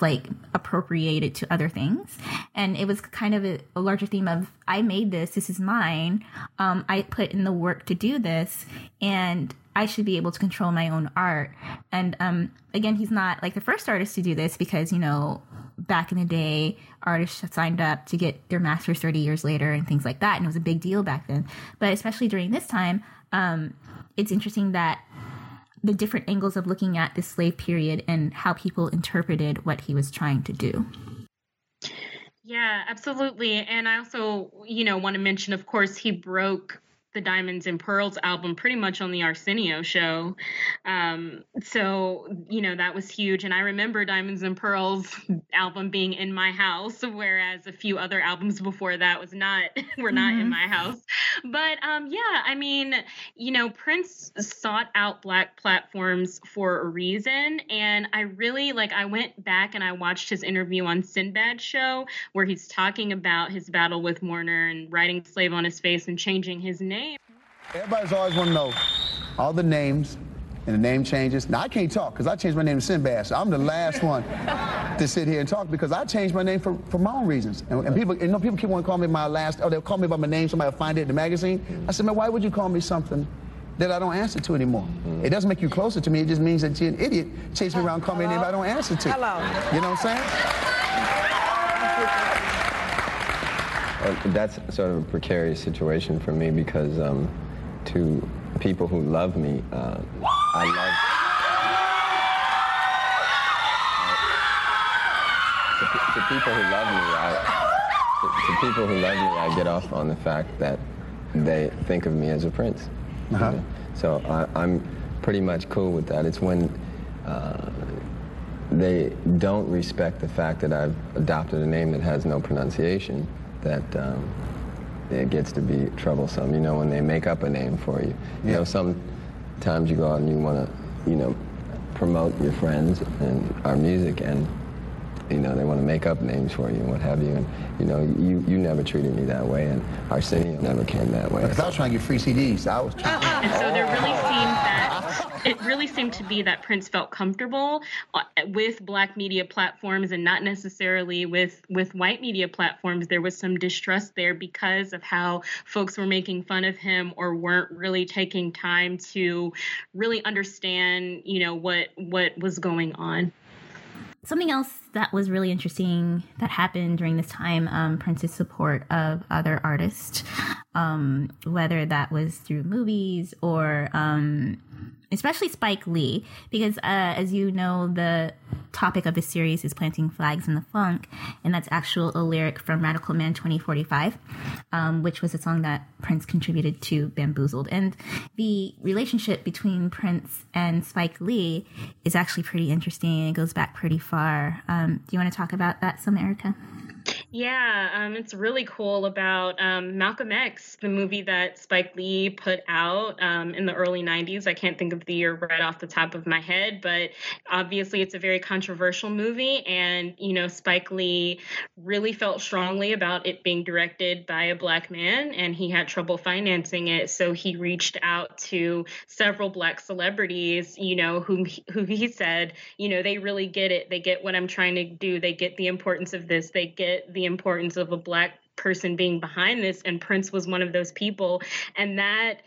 like appropriated to other things. And it was kind of a, a larger theme of I made this, this is mine. Um, I put in the work to do this, and I should be able to control my own art. And um, again, he's not like the first artist to do this because, you know, back in the day, artists signed up to get their masters 30 years later and things like that. And it was a big deal back then. But especially during this time, um, it's interesting that the different angles of looking at the slave period and how people interpreted what he was trying to do. Yeah, absolutely. And I also, you know, want to mention, of course, he broke the Diamonds and Pearls album pretty much on the Arsenio show. Um, so, you know, that was huge. And I remember Diamonds and Pearls album being in my house, whereas a few other albums before that was not, were not mm-hmm. in my house. But um, yeah, I mean, you know, Prince sought out Black platforms for a reason. And I really, like, I went back and I watched his interview on Sinbad show where he's talking about his battle with Warner and writing slave on his face and changing his name name. Everybody's always want to know all the names and the name changes. Now, I can't talk because I changed my name to Sinbad. So I'm the last one to sit here and talk because I changed my name for, for my own reasons. And, and people, you know, people keep wanting to call me my last, or they'll call me by my name, somebody will find it in the magazine. I said, man, why would you call me something that I don't answer to anymore? Mm. It doesn't make you closer to me. It just means that you're an idiot. Chase me around, call me a name I don't answer to. Hello. You know what I'm saying? Uh, that's sort of a precarious situation for me because um, to people who love me, uh, I love. To, to, people who love me, I, to, to, people who love me, I get off on the fact that they think of me as a prince. Uh-huh. So I, am pretty much cool with that. It's when uh, they don't respect the fact that I've adopted a name that has no pronunciation that um, it gets to be troublesome. You know, when they make up a name for you. You yeah. know, sometimes you go out and you want to, you know, promote your friends and our music, and you know they want to make up names for you and what have you. And you know, you you never treated me that way, and Arsenio never came that way. Because I was trying to get free CDs. I was trying. And so there really seemed that it really seemed to be that Prince felt comfortable uh, with black media platforms and not necessarily with with white media platforms. There was some distrust there because of how folks were making fun of him or weren't really taking time to really understand, you know, what what was going on. Something else that was really interesting that happened during this time, um, Prince's support of other artists, um, whether that was through movies or um, especially Spike Lee, because uh, as you know, the topic of the series is planting flags in the funk, and that's actual a lyric from Radical Man 2045, um, which was a song that Prince contributed to Bamboozled. And the relationship between Prince and Spike Lee is actually pretty interesting. It goes back pretty far. Um, do you want to talk about that some, Erica? Yeah, um, it's really cool about um, Malcolm X, the movie that Spike Lee put out um, in the early 90s. I can't think of the year right off the top of my head, but obviously it's a very controversial movie. And, you know, Spike Lee really felt strongly about it being directed by a black man, and he had trouble financing it. So he reached out to several black celebrities, you know, whom who he said, you know, they really get it. They get what I'm trying to do. They get the importance of this. They get the importance of a black person being behind this and Prince was one of those people. And that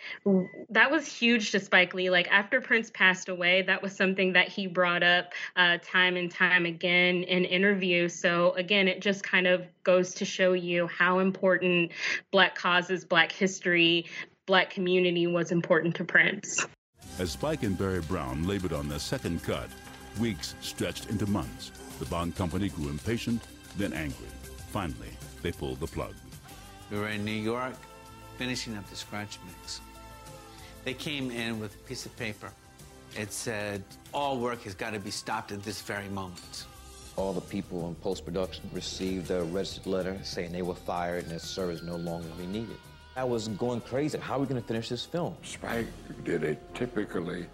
that was huge to Spike Lee. Like after Prince passed away that was something that he brought up uh, time and time again in interviews. So again it just kind of goes to show you how important black causes black history black community was important to Prince. As Spike and Barry Brown labored on their second cut weeks stretched into months the bond company grew impatient then angry Finally, they pulled the plug. We were in New York finishing up the scratch mix. They came in with a piece of paper. It said, all work has got to be stopped at this very moment. All the people in post-production received a registered letter saying they were fired and their service no longer be needed. I was going crazy. How are we going to finish this film? Spike did a typically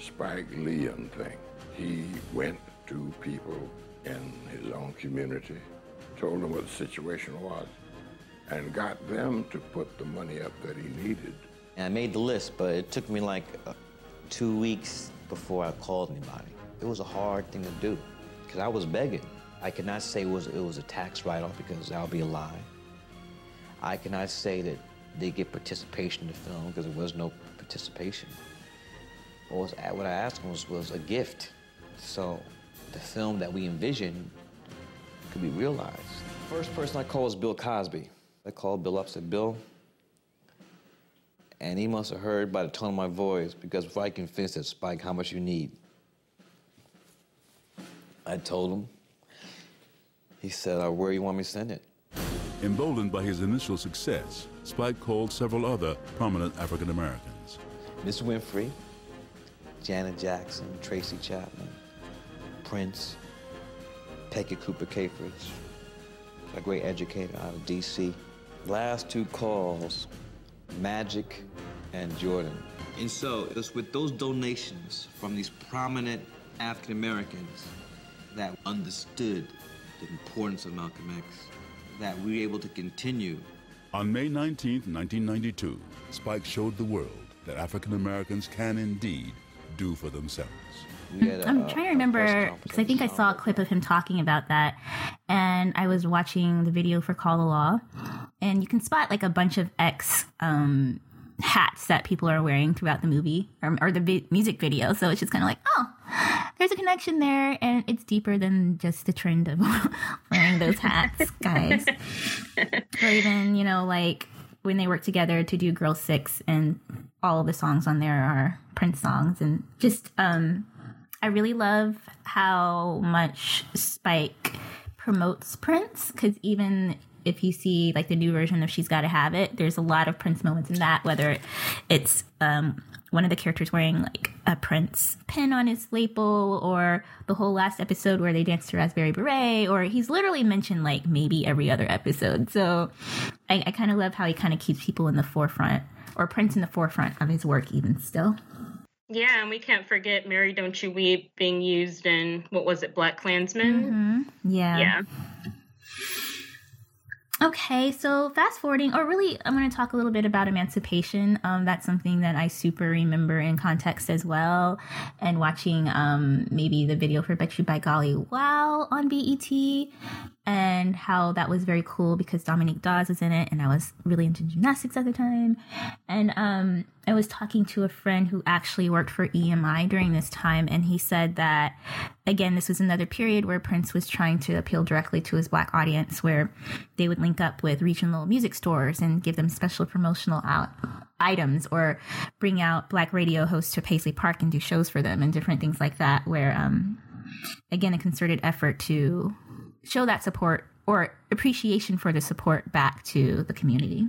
Spike Leean thing. He went to people in his own community told them what the situation was, and got them to put the money up that he needed. And I made the list, but it took me like uh, two weeks before I called anybody. It was a hard thing to do because I was begging. I cannot say it was, it was a tax write-off because that would be a lie. I cannot say that they get participation in the film because there was no participation. What, was, what I asked them was, was a gift. So the film that we envisioned could be realized. First person I called was Bill Cosby. I called Bill up, said, Bill, and he must have heard by the tone of my voice because before I can finish that Spike, how much you need. I told him. He said, uh, where you want me to send it? Emboldened by his initial success, Spike called several other prominent African Americans. Miss Winfrey, Janet Jackson, Tracy Chapman, Prince, Peggy Cooper Cafritz, a great educator out of D.C. Last two calls, Magic and Jordan. And so it was with those donations from these prominent African Americans that understood the importance of Malcolm X, that we were able to continue. On May 19, 1992, Spike showed the world that African Americans can indeed do for themselves. I'm trying to remember because I think I saw a clip of him talking about that, and I was watching the video for Call the Law, and you can spot like a bunch of X um, hats that people are wearing throughout the movie or, or the vi- music video. So it's just kind of like, oh, there's a connection there, and it's deeper than just the trend of wearing those hats, guys. or even you know like when they work together to do Girl Six, and all the songs on there are Prince songs, and just um, I really love how much Spike promotes Prince because even if you see like the new version of She's Gotta Have It, there's a lot of Prince moments in that, whether it's um, one of the characters wearing like a Prince pin on his label, or the whole last episode where they dance to Raspberry Beret, or he's literally mentioned like maybe every other episode. So I, I kind of love how he kind of keeps people in the forefront, or Prince in the forefront of his work, even still. Yeah, and we can't forget Mary Don't You Weep being used in what was it, Black Klansman? Mm-hmm. Yeah. Yeah. Okay, so fast forwarding, or really, I'm going to talk a little bit about emancipation. Um, that's something that I super remember in context as well. And watching um, maybe the video for Betcha by Golly Wow on BET, and how that was very cool because Dominique Dawes was in it, and I was really into gymnastics at the time. And um, I was talking to a friend who actually worked for EMI during this time, and he said that, again, this was another period where Prince was trying to appeal directly to his black audience, where they would link up with regional music stores and give them special promotional out items or bring out black radio hosts to Paisley Park and do shows for them and different things like that, where, um, again, a concerted effort to show that support or appreciation for the support back to the community.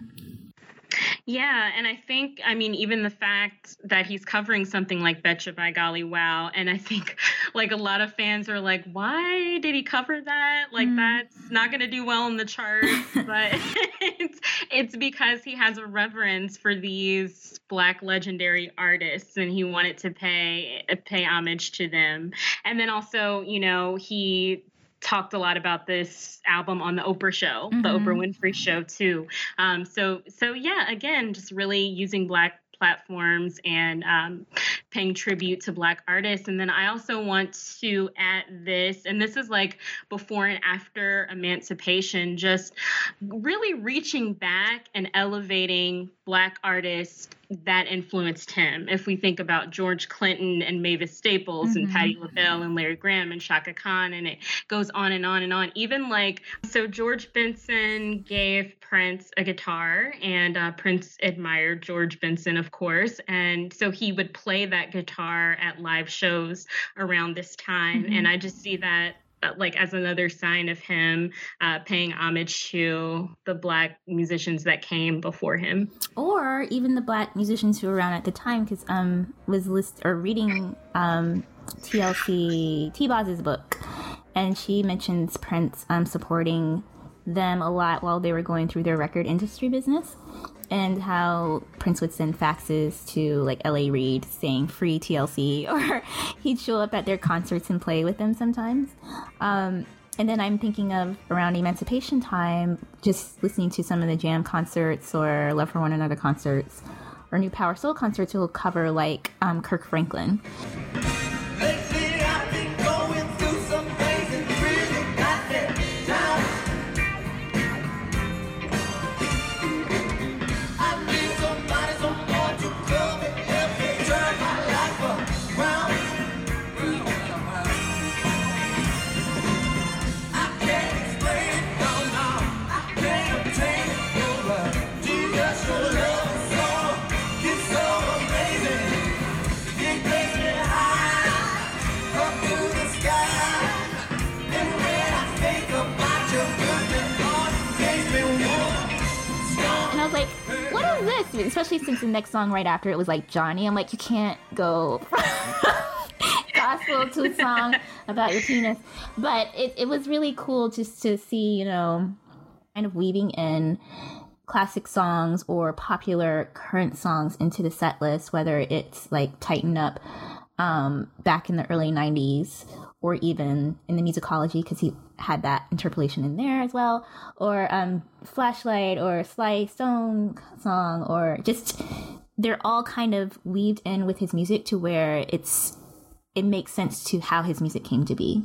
Yeah, and I think, I mean, even the fact that he's covering something like Betcha by Golly Wow, and I think like a lot of fans are like, why did he cover that? Like, Mm. that's not going to do well in the charts. but it's, it's because he has a reverence for these Black legendary artists and he wanted to pay, pay homage to them. And then also, you know, he talked a lot about this album on the Oprah show, the Mhm. Oprah Winfrey show too. Um, so so yeah, again, just really using black platforms and um, paying tribute to black artists. And then I also want to add this, and this is like before and after emancipation, just really reaching back and elevating black artists that influenced him. If we think about George Clinton and Mavis Staples and Mhm. Patti LaBelle and Larry Graham and Chaka Khan, and it goes on and on and on. Even like, so George Benson gave Prince a guitar, and uh, Prince admired George Benson, of course. And so he would play that guitar at live shows around this time. Mhm. And I just see that. Uh, Like as another sign of him uh, paying homage to the black musicians that came before him. or even the black musicians who were around at the time because um was list or reading um TLC T Boz's book and she mentions Prince um supporting them a lot while they were going through their record industry business and how Prince would send faxes to like LA Reid saying free TLC or he'd show up at their concerts and play with them sometimes. Um and then I'm thinking of around Emancipation time, just listening to some of the Jam concerts or Love for One Another concerts or New Power Soul concerts who will cover like um, Kirk Franklin. Especially since the next song right after it was like Johnny. I'm like, you can't go gospel to a song about your penis. But it, it was really cool just to see, you know, kind of weaving in classic songs or popular current songs into the set list, whether it's like Tighten Up um, back in the early 90s or even in the musicology because he had that interpolation in there as well, or um, Flashlight or Sly Stone song, or just they're all kind of weaved in with his music to where it's it makes sense to how his music came to be.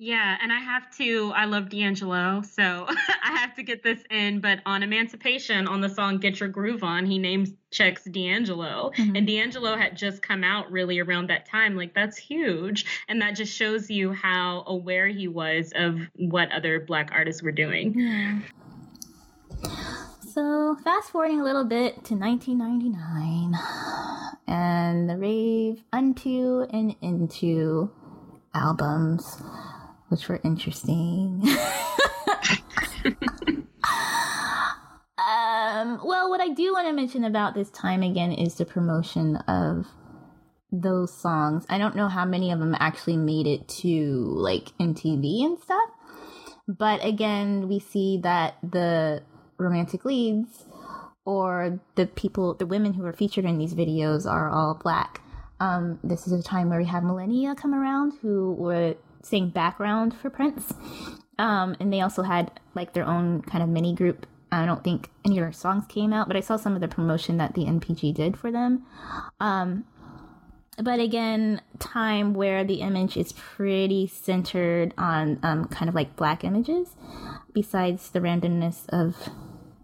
Yeah, and I have to. I love D'Angelo, so I have to get this in. But on Emancipation, on the song "Get Your Groove On," he names checks D'Angelo, mm-hmm. and D'Angelo had just come out really around that time. Like that's huge, and that just shows you how aware he was of what other Black artists were doing. Yeah. So, fast forwarding a little bit to 1999 and the rave Unto and Into albums, which were interesting. um, well, what I do want to mention about this time again is the promotion of those songs. I don't know how many of them actually made it to like MTV and stuff. But again, we see that the romantic leads or the people, the women who are featured in these videos are all black. Um, this is a time where we have Millennia come around who were sing background for Prince. Um, and they also had like their own kind of mini group. I don't think any of their songs came out, but I saw some of the promotion that the NPG did for them. Um, but again, time where the image is pretty centered on um, kind of like black images, besides the randomness of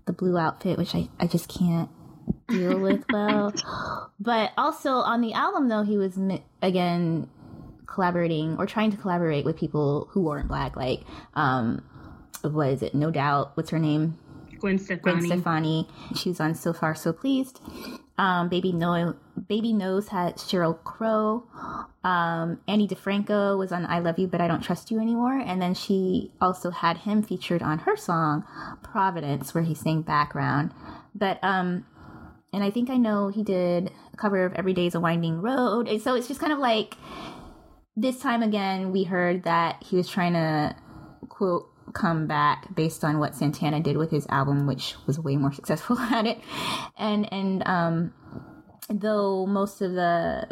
the blue outfit, which I, I just can't deal with well. But also on the album, though, he was again collaborating or trying to collaborate with people who weren't black, like um, what is it? No doubt. What's her name? Gwen Stefani. Gwen Stefani. She was on So Far So Pleased. Um, Baby No, Baby Knows had Sheryl Crow. Um, Ani DiFranco was on I Love You But I Don't Trust You Anymore, and then she also had him featured on her song Providence, where he sang background. But um, and I think I know he did a cover of Every Day's a Winding Road. And so it's just kind of like this time again, we heard that he was trying to quote come back based on what Santana did with his album, which was way more successful at it. And and um, though most of the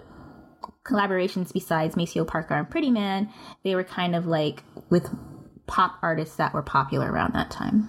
collaborations besides Maceo Parker and Pretty Man, they were kind of like with pop artists that were popular around that time.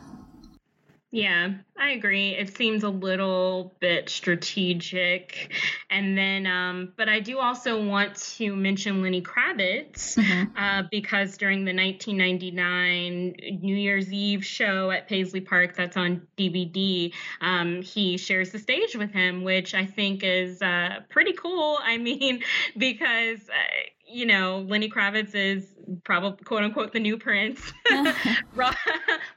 Yeah, I agree. It seems a little bit strategic. And then, um, but I do also want to mention Lenny Kravitz uh, because during the 1999 New Year's Eve show at Paisley Park, that's on DVD, um, he shares the stage with him, which I think is uh, pretty cool. I mean, because. Uh, you know, Lenny Kravitz is probably quote unquote the new Prince, rock,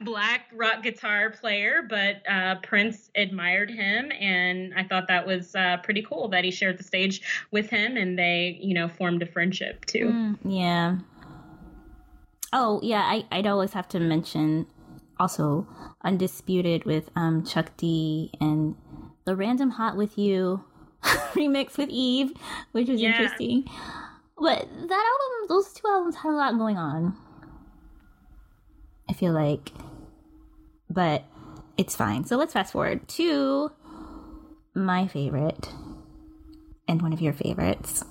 black rock guitar player, but uh, Prince admired him, and I thought that was uh, pretty cool that he shared the stage with him, and they, you know, formed a friendship too. Mm, yeah. Oh yeah, I I'd always have to mention also undisputed with um Chuck D and the random hot with you remix with Eve, which was Yeah. interesting. But that album, those two albums had a lot going on. I feel like, but it's fine. So let's fast forward to my favorite and one of your favorites.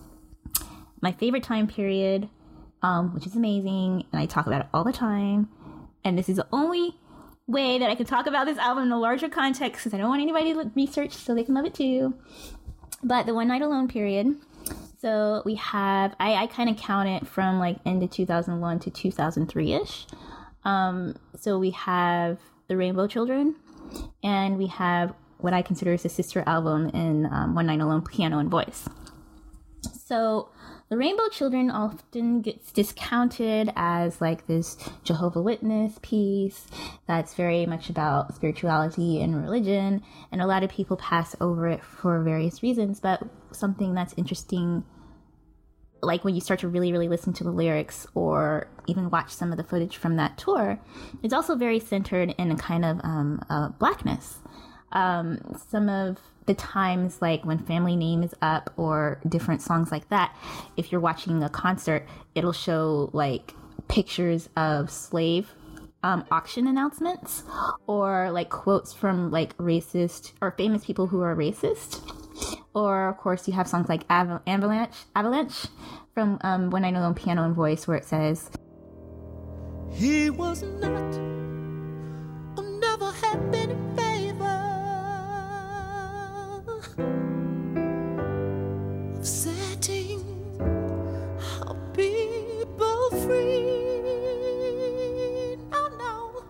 My favorite time period um, which is amazing, and I talk about it all the time. And this is the only way that I can talk about this album in a larger context because I don't want anybody to research so they can love it too. But the One Night Alone period. So we have, I, I kind of count it from like end of 2001 to 2003 ish. Um, so we have the Rainbow Children, and we have what I consider is a sister album in um, One Night Alone Piano and Voice. So the Rainbow Children often gets discounted as like this Jehovah Witness piece that's very much about spirituality and religion, and a lot of people pass over it for various reasons. But something that's interesting, like when you start to really, really listen to the lyrics or even watch some of the footage from that tour, it's also very centered in a kind of um, blackness. Um, some of the times like when family name is up or different songs like that if you're watching a concert it'll show like pictures of slave um, auction announcements or like quotes from like racist or famous people who are racist or of course you have songs like Av- avalanche avalanche from um, when i know on piano and voice where it says He was not, or never had been in favor of setting our people free. No, no.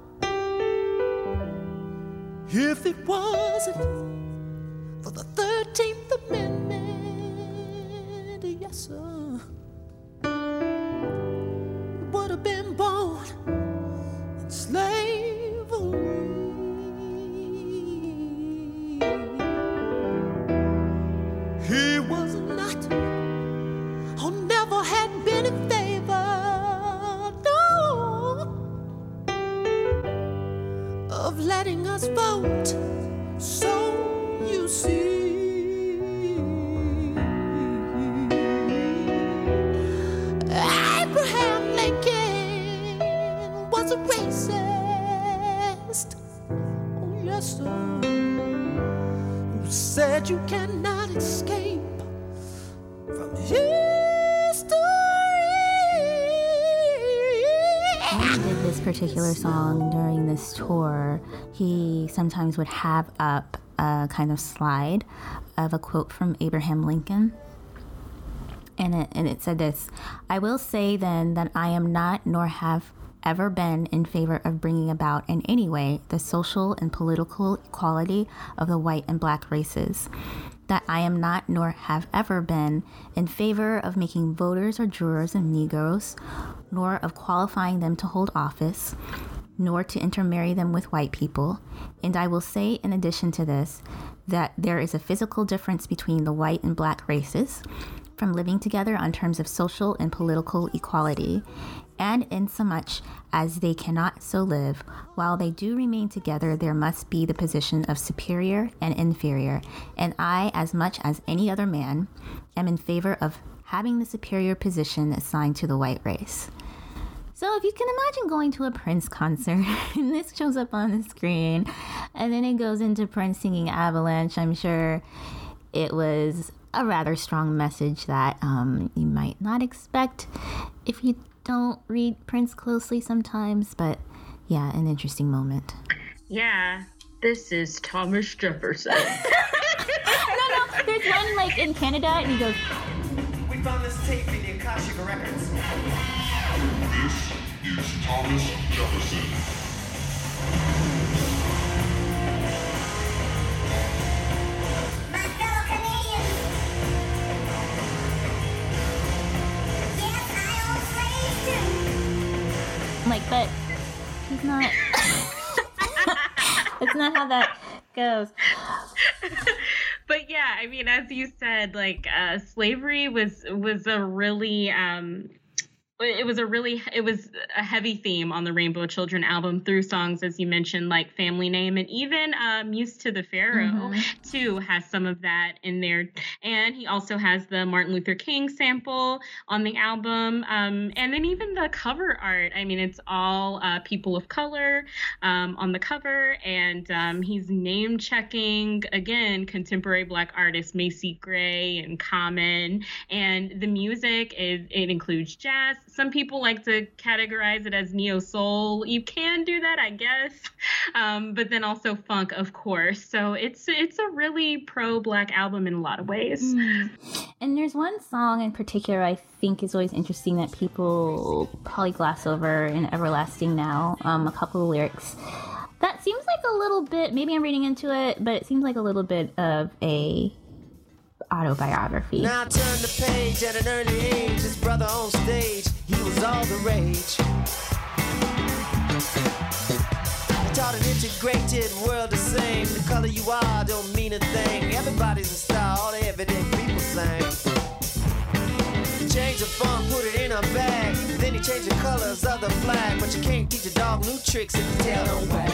If it wasn't 13th Amendment, yes, sir, would have been born in slavery. He was not, or never had been in favor, no, of letting us vote. Said you cannot escape from history? when he did this particular song during this tour, he sometimes would have up a kind of slide of a quote from Abraham Lincoln. And it, and it said this I will say then that I am not nor have ever been in favor of bringing about in any way the social and political equality of the white and black races. That I am not nor have ever been in favor of making voters or jurors of Negroes, nor of qualifying them to hold office, nor to intermarry them with white people. And I will say, in addition to this, that there is a physical difference between the white and black races from living together on terms of social and political equality, and insomuch as they cannot so live, while they do remain together, there must be the position of superior and inferior. And I, as much as any other man, am in favor of having the superior position assigned to the white race. So if you can imagine going to a Prince concert and this shows up on the screen and then it goes into Prince singing Avalanche, I'm sure it was a rather strong message that um, you might not expect if you don't read Prince closely sometimes, but yeah, an interesting moment. Yeah, this is Thomas Jefferson. no, no, there's one like in Canada and he goes, We found this tape in the Akashic Records. This is Thomas Jefferson. But he's not. That's not how that goes. but yeah, I mean, as you said, like uh, slavery was was a really um, it was a really it was a heavy theme on the Rainbow Children album through songs as you mentioned like Family Name and even uh, Muse 2 the Pharaoh Mhm. too has some of that in there. And he also has the Martin Luther King sample on the album um, and then even the cover art. I mean it's all uh, people of color um, on the cover and um, he's name checking again contemporary black artists Macy Gray and Common. And the music is it includes jazz some people like to categorize it as neo soul. You can do that, I guess, um, but then also funk, of course. So it's it's a really pro black album in a lot of ways. Mm. And there's one song in particular I think is always interesting that people probably gloss over in Everlasting Now. Um, a couple of lyrics that seems like a little bit. Maybe I'm reading into it, but it seems like a little bit of a autobiography. Now I the page at an early age. His brother on stage, he was all the rage. I taught an integrated world the same. The color you are don't mean a thing. Everybody's a star, all the people sing. He changed the funk, put it in a bag. Then he changed the colors of the flag. But you can't teach a dog new tricks if the tail don't wag.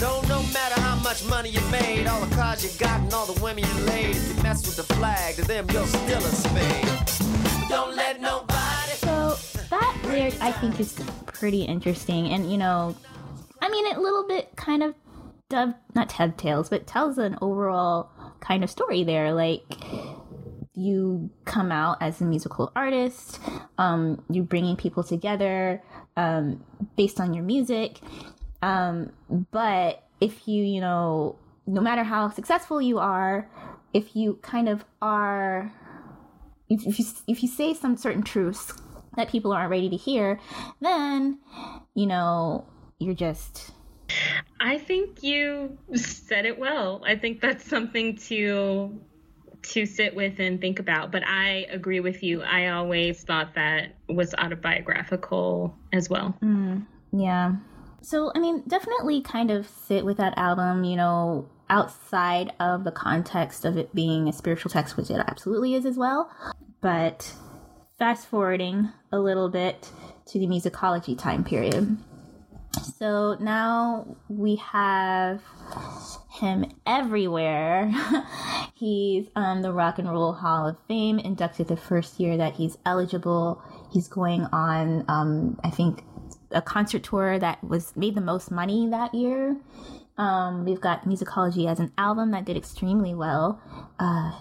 Don't no matter how much money you made, all the cars you got and all the women you laid. If you mess with the flag, to them you're still a spade. Don't let nobody. So that lyric I think is pretty interesting, and you know, I mean, it a little bit kind of dove not tales, but tells an overall kind of story there. Like you come out as a musical artist, um, you're bringing people together um, based on your music. Um, but if you, you know, no matter how successful you are, if you kind of are, if, if you if you say some certain truths that people aren't ready to hear, then you know you're just. I think you said it well. I think that's something to to sit with and think about. But I agree with you. I always thought that was autobiographical as well. Mm, yeah. So, I mean, definitely kind of sit with that album, you know, outside of the context of it being a spiritual text, which it absolutely is as well. But fast forwarding a little bit to the musicology time period. So now we have him everywhere. he's on the Rock and Roll Hall of Fame, inducted the first year that he's eligible. He's going on, um, I think, a concert tour that was made the most money that year. Um, we've got Musicology as an album that did extremely well. Uh,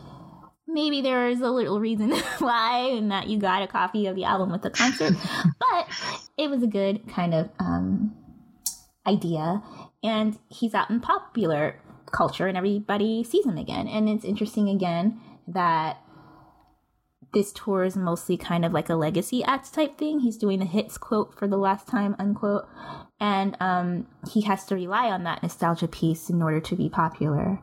maybe there is a little reason why, and that you got a copy of the album with the concert, but it was a good kind of um, idea. And he's out in popular culture, and everybody sees him again. And it's interesting again that this tour is mostly kind of like a legacy act type thing. He's doing the hits quote for the last time unquote, and um, he has to rely on that nostalgia piece in order to be popular.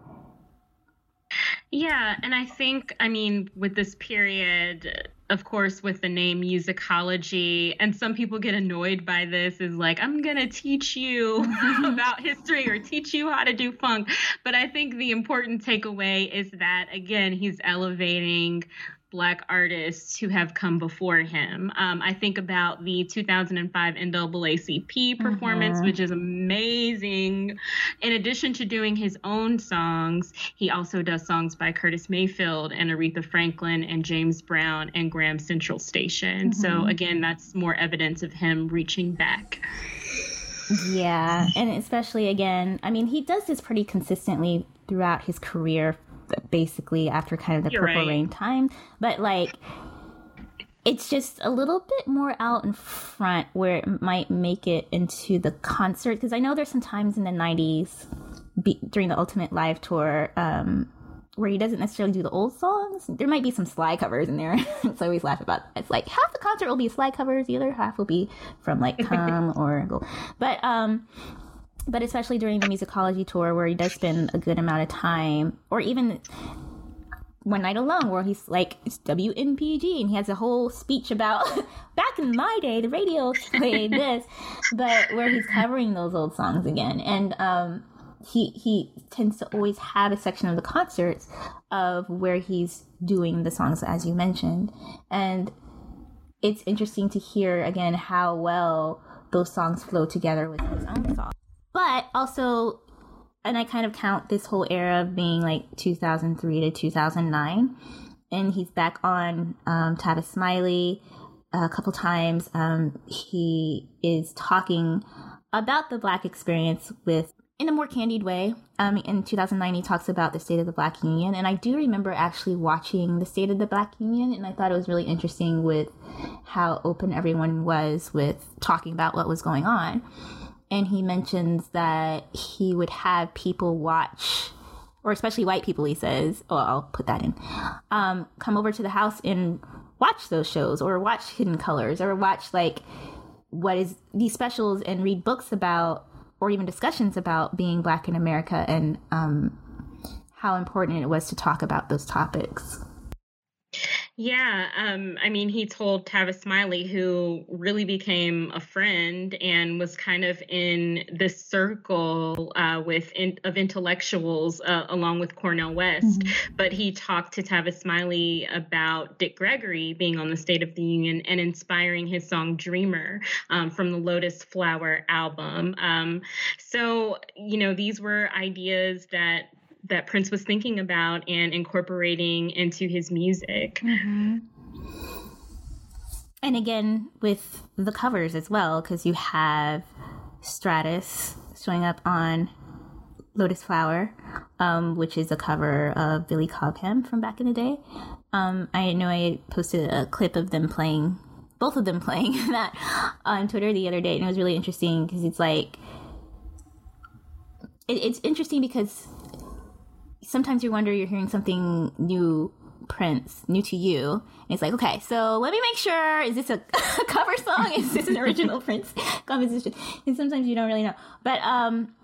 Yeah, and I think, I mean, with this period, of course, with the name musicology, and some people get annoyed by this, is like, I'm going to teach you about history or teach you how to do funk. But I think the important takeaway is that, again, he's elevating black artists who have come before him. Um, I think about the 2005 NAACP performance, Mhm. which is amazing. In addition to doing his own songs, he also does songs by Curtis Mayfield and Aretha Franklin and James Brown and Graham Central Station. So Mhm. again, that's more evidence of him reaching back. Yeah, and especially again, I mean, he does this pretty consistently throughout his career, basically after kind of the You're Purple right. Rain time. But like, it's just a little bit more out in front where it might make it into the concert because I know there's some times in the '90s be, during the Ultimate Live tour. Um, where he doesn't necessarily do the old songs. There might be some Sly covers in there. so I always laugh about that. It's like half the concert will be Sly covers, the other half will be from like Come or Go. But um but especially during the musicology tour where he does spend a good amount of time or even one night alone where he's like it's WNPG and he has a whole speech about back in my day the radio played this but where he's covering those old songs again. And um he he tends to always have a section of the concerts of where he's doing the songs as you mentioned. And it's interesting to hear again how well those songs flow together with his own songs but also and i kind of count this whole era of being like 2003 to 2009 and he's back on um, Tavis Smiley a couple times. Um, he is talking about the black experience with in a more candied way. Um, in 2009, he talks about the state of the Black Union, and I do remember actually watching the state of the Black Union, and I thought it was really interesting with how open everyone was with talking about what was going on. And he mentions that he would have people watch, or especially white people, he says, oh, I'll put that in, um, come over to the house and watch those shows, or watch Hidden Colors, or watch like what is these specials and read books about or even discussions about being black in America and um, how important it was to talk about those topics. Yeah, um, I mean, he told Tavis Smiley, who really became a friend and was kind of in this circle uh, with in, of intellectuals uh, along with Cornel West. Mm-hmm. But he talked to Tavis Smiley about Dick Gregory being on the State of the Union and inspiring his song "Dreamer" um, from the Lotus Flower album. Um, so, you know, these were ideas that that Prince was thinking about and incorporating into his music. Mm-hmm. And again, with the covers as well, because you have Stratus showing up on Lotus Flower, um, which is a cover of Billy Cobham from back in the day. Um, I know I posted a clip of them playing, both of them playing that on Twitter the other day, and it was really interesting because it's like, it, it's interesting because sometimes you wonder you're hearing something new Prince, new to you. And it's like, okay, so let me make sure is this a cover song? Is this an original Prince composition? And sometimes you don't really know. But um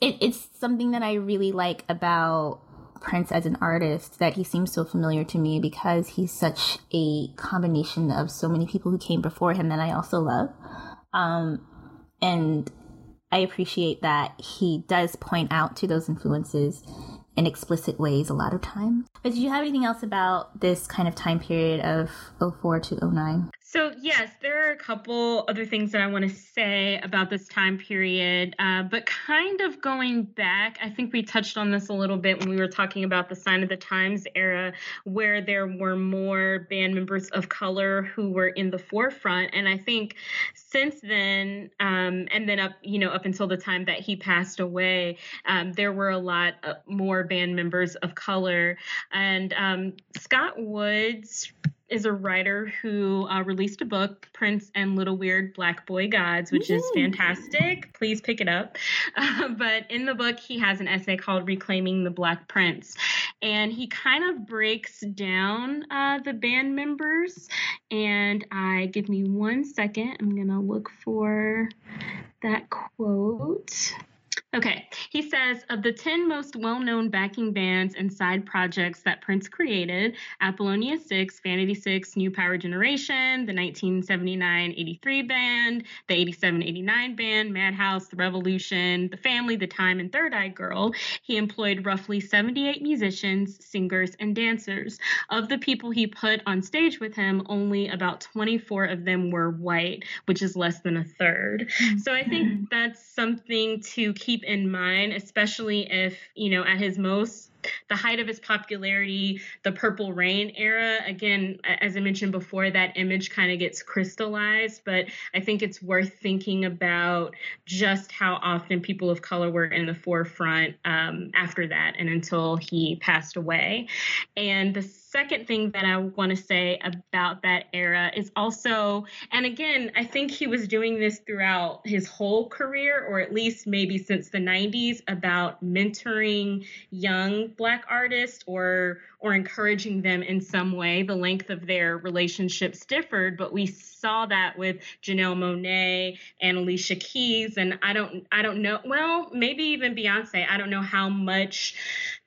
it, it's something that I really like about Prince as an artist that he seems so familiar to me because he's such a combination of so many people who came before him that I also love. Um and I appreciate that he does point out to those influences in explicit ways a lot of times. But did you have anything else about this kind of time period of 04 to 09? So, yes, there are a couple other things that I want to say about this time period. Uh, but kind of going back, I think we touched on this a little bit when we were talking about the Sign of the Times era, where there were more band members of color who were in the forefront. And I think since then, um, and then up, you know, up until the time that he passed away, um, there were a lot more band members of color. And um, Scott Woods is a writer who uh, released a book, Prince and Little Weird Black Boy Gods, which Woo! is fantastic. Please pick it up. Uh, but in the book, he has an essay called Reclaiming the Black Prince. And he kind of breaks down uh, the band members. And I give me one second. I'm going to look for that quote. Okay, he says of the 10 most well known backing bands and side projects that Prince created Apollonia 6, Vanity 6, New Power Generation, the 1979 83 band, the 87 89 band, Madhouse, The Revolution, The Family, The Time, and Third Eye Girl, he employed roughly 78 musicians, singers, and dancers. Of the people he put on stage with him, only about 24 of them were white, which is less than a third. Hmm. So I think hmm. that's something to in mind, especially if, you know, at his most the height of his popularity, the Purple Rain era. Again, as I mentioned before, that image kind of gets crystallized, but I think it's worth thinking about just how often people of color were in the forefront um, after that and until he passed away. And the second thing that I want to say about that era is also, and again, I think he was doing this throughout his whole career, or at least maybe since the 90s, about mentoring young black artists or or encouraging them in some way. The length of their relationships differed, but we saw that with Janelle Monáe and Alicia Keys, and I don't I don't know. Well, maybe even Beyonce. I don't know how much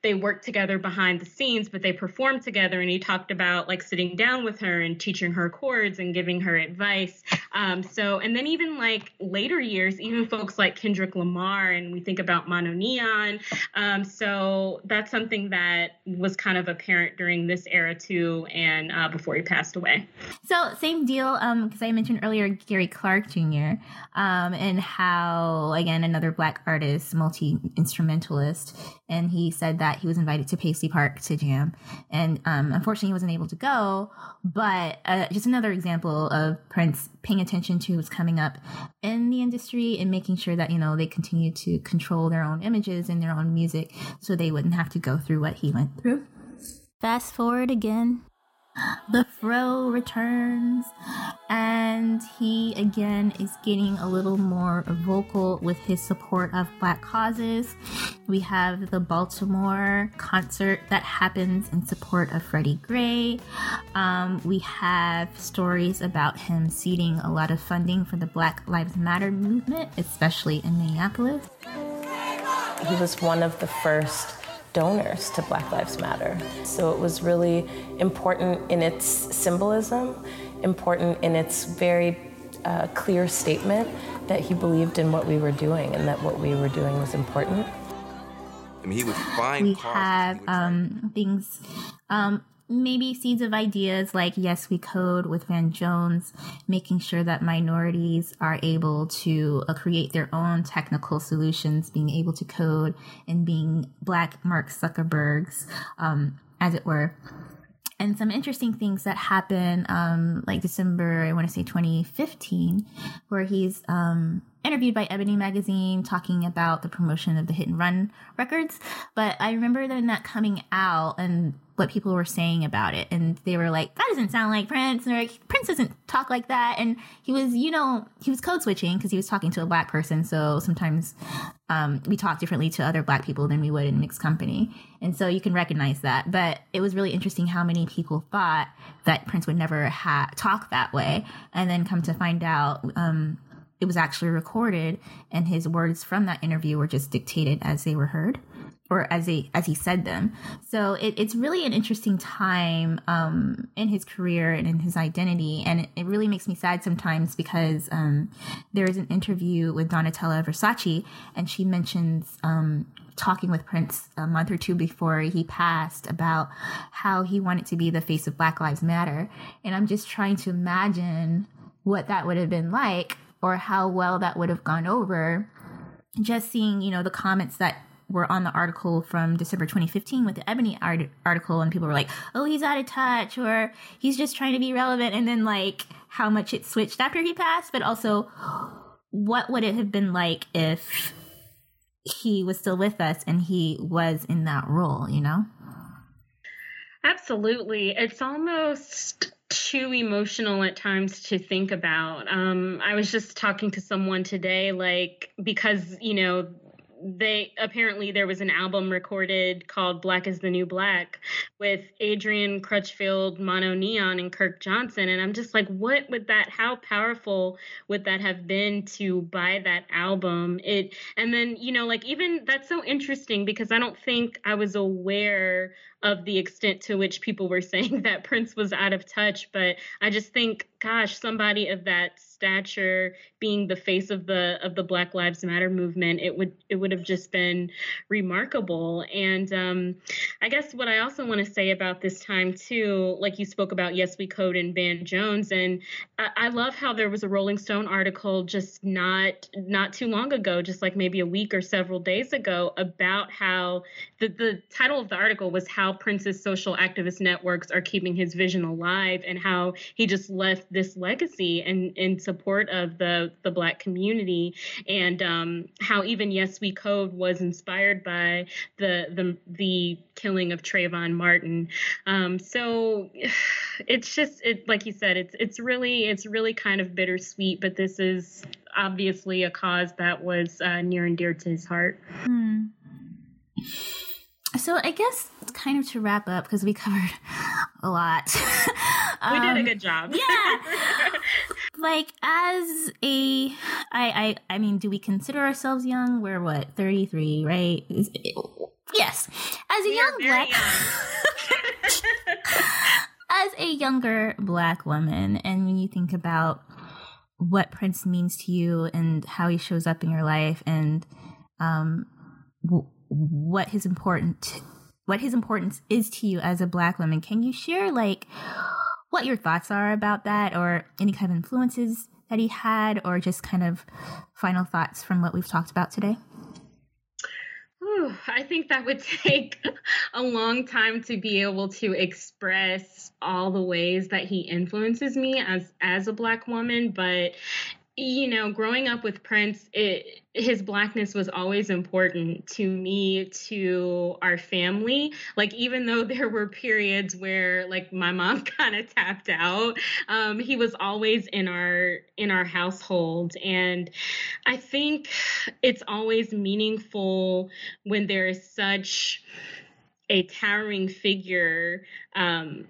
they worked together behind the scenes, but they performed together. And he talked about like sitting down with her and teaching her chords and giving her advice. Um, so, and then even like later years, even folks like Kendrick Lamar, and we think about Mono Neon. Um, so that's something that was kind of apparent during this era too, and uh, before he passed away. So same deal, because um, I mentioned earlier Gary Clark Jr. Um, and how again another black artist, multi instrumentalist, and he said that he was invited to Paisley Park to jam, and um, unfortunately he wasn't able to go. But uh, just another example of Prince paying attention to what's coming up in the industry and making sure that you know they continue to control their own images and their own music, so they wouldn't have to go through what he went through. Fast forward again the fro returns and he again is getting a little more vocal with his support of black causes. We have the baltimore concert that happens in support of freddie gray. Um, we have stories about him seeding a lot of funding for the black lives matter movement especially in minneapolis. He was one of the first donors to Black Lives Matter. So it was really important in its symbolism, important in its very uh, clear statement that he believed in what we were doing and that what we were doing was important. I mean, he would find we have um, things um, maybe seeds of ideas like yes we code with van jones making sure that minorities are able to uh, create their own technical solutions being able to code and being black mark zuckerbergs um, as it were. And some interesting things that happen um, like december i want to say 2015 where he's um, interviewed by ebony magazine talking about the promotion of the hit and run records. But i remember then that coming out and what people were saying about it. And they were like that doesn't sound like prince. Or like, prince doesn't talk like that. And he was you know he was code switching because he was talking to a black person. So sometimes um, we talk differently to other black people than we would in mixed company. And so you can recognize that. But it was really interesting how many people thought that prince would never ha- talk that way. And then come to find out um, it was actually recorded and his words from that interview were just dictated as they were heard or as he as he said them. So it, it's really an interesting time um, in his career and in his identity, and it, it really makes me sad sometimes because um, there is an interview with Donatella Versace, and she mentions. Um, talking with Prince a month or two before he passed about how he wanted to be the face of Black Lives Matter. And I'm just trying to imagine what that would have been like or how well that would have gone over. Just seeing, you know, the comments that were on the article from December 2015 with the Ebony art- article, and people were like, "Oh, he's out of touch," or "He's just trying to be relevant," and then like how much it switched after he passed, but also what would it have been like if he was still with us and he was in that role, you know? Absolutely. It's almost too emotional at times to think about. Um, I was just talking to someone today, like, because, you know, they apparently there was an album recorded called Black is the New Black with Adrian Crutchfield, Mono Neon, and Kirk Johnson. And I'm just like, what would that, how powerful would that have been to buy that album? It, and then, you know, like even that's so interesting because I don't think I was aware of the extent to which people were saying that Prince was out of touch. But I just think, gosh, somebody of that stature being the face of the of the Black Lives Matter movement, it would it would have just been remarkable. And um, I guess what I also want to say about this time too, like you spoke about, yes, we code and Van Jones, and I, I love how there was a Rolling Stone article just not not too long ago, just like maybe a week or several days ago, about how the the title of the article was how Prince's social activist networks are keeping his vision alive and how he just left this legacy in, in support of the, the Black community and um, how even Yes We Code was inspired by the, the, the killing of Trayvon Martin. Um, so it's just, it, like you said, it's, it's really, it's really kind of bittersweet, but this is obviously a cause that was uh, near and dear to his heart. Hmm. So I guess kind of to wrap up because we covered a lot. we did a Um, good job. yeah. like as a I, I I mean, do we consider ourselves young? We're what, 33, right? Is- yes. As a young black as a younger black woman and when you think about what Prince means to you and how he shows up in your life and um what his important what his importance is to you as a black woman. Can you share like what your thoughts are about that or any kind of influences that he had or just kind of final thoughts from what we've talked about today? Whew, I think that would take a long time to be able to express all the ways that he influences me as as a black woman, but you know, growing up with Prince, it, his blackness was always important to me, to our family. Like, even though there were periods where, like, my mom kind of tapped out, um, he was always in our in our household. And I think it's always meaningful when there is such a towering figure um,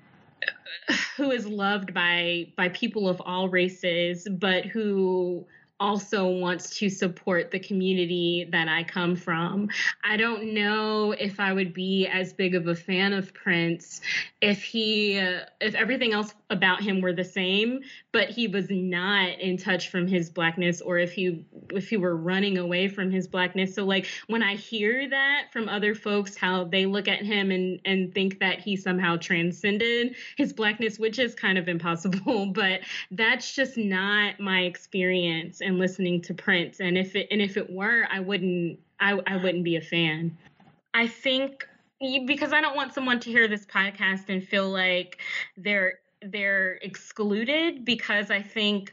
who is loved by by people of all races, but who also wants to support the community that I come from. I don't know if I would be as big of a fan of Prince if he uh, if everything else about him were the same, but he was not in touch from his blackness or if he if he were running away from his blackness. So like when I hear that from other folks how they look at him and and think that he somehow transcended his blackness, which is kind of impossible, but that's just not my experience and listening to Prince. And if it and if it were, I wouldn't I, I wouldn't be a fan. I think because I don't want someone to hear this podcast and feel like they're they're excluded because I think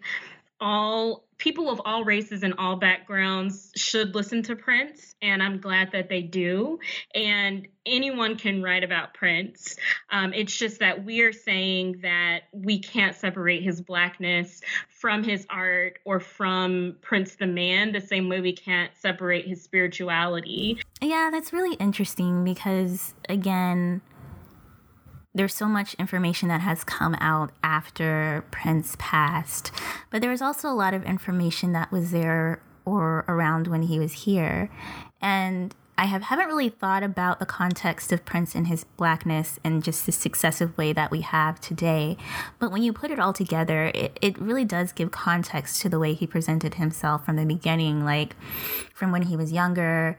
all people of all races and all backgrounds should listen to Prince, and I'm glad that they do. And anyone can write about Prince. Um, it's just that we are saying that we can't separate his blackness from his art or from Prince the man the same way we can't separate his spirituality. Yeah, that's really interesting because, again, there's so much information that has come out after Prince passed, but there was also a lot of information that was there or around when he was here. And I have haven't really thought about the context of Prince and his blackness and just the successive way that we have today. But when you put it all together, it, it really does give context to the way he presented himself from the beginning, like from when he was younger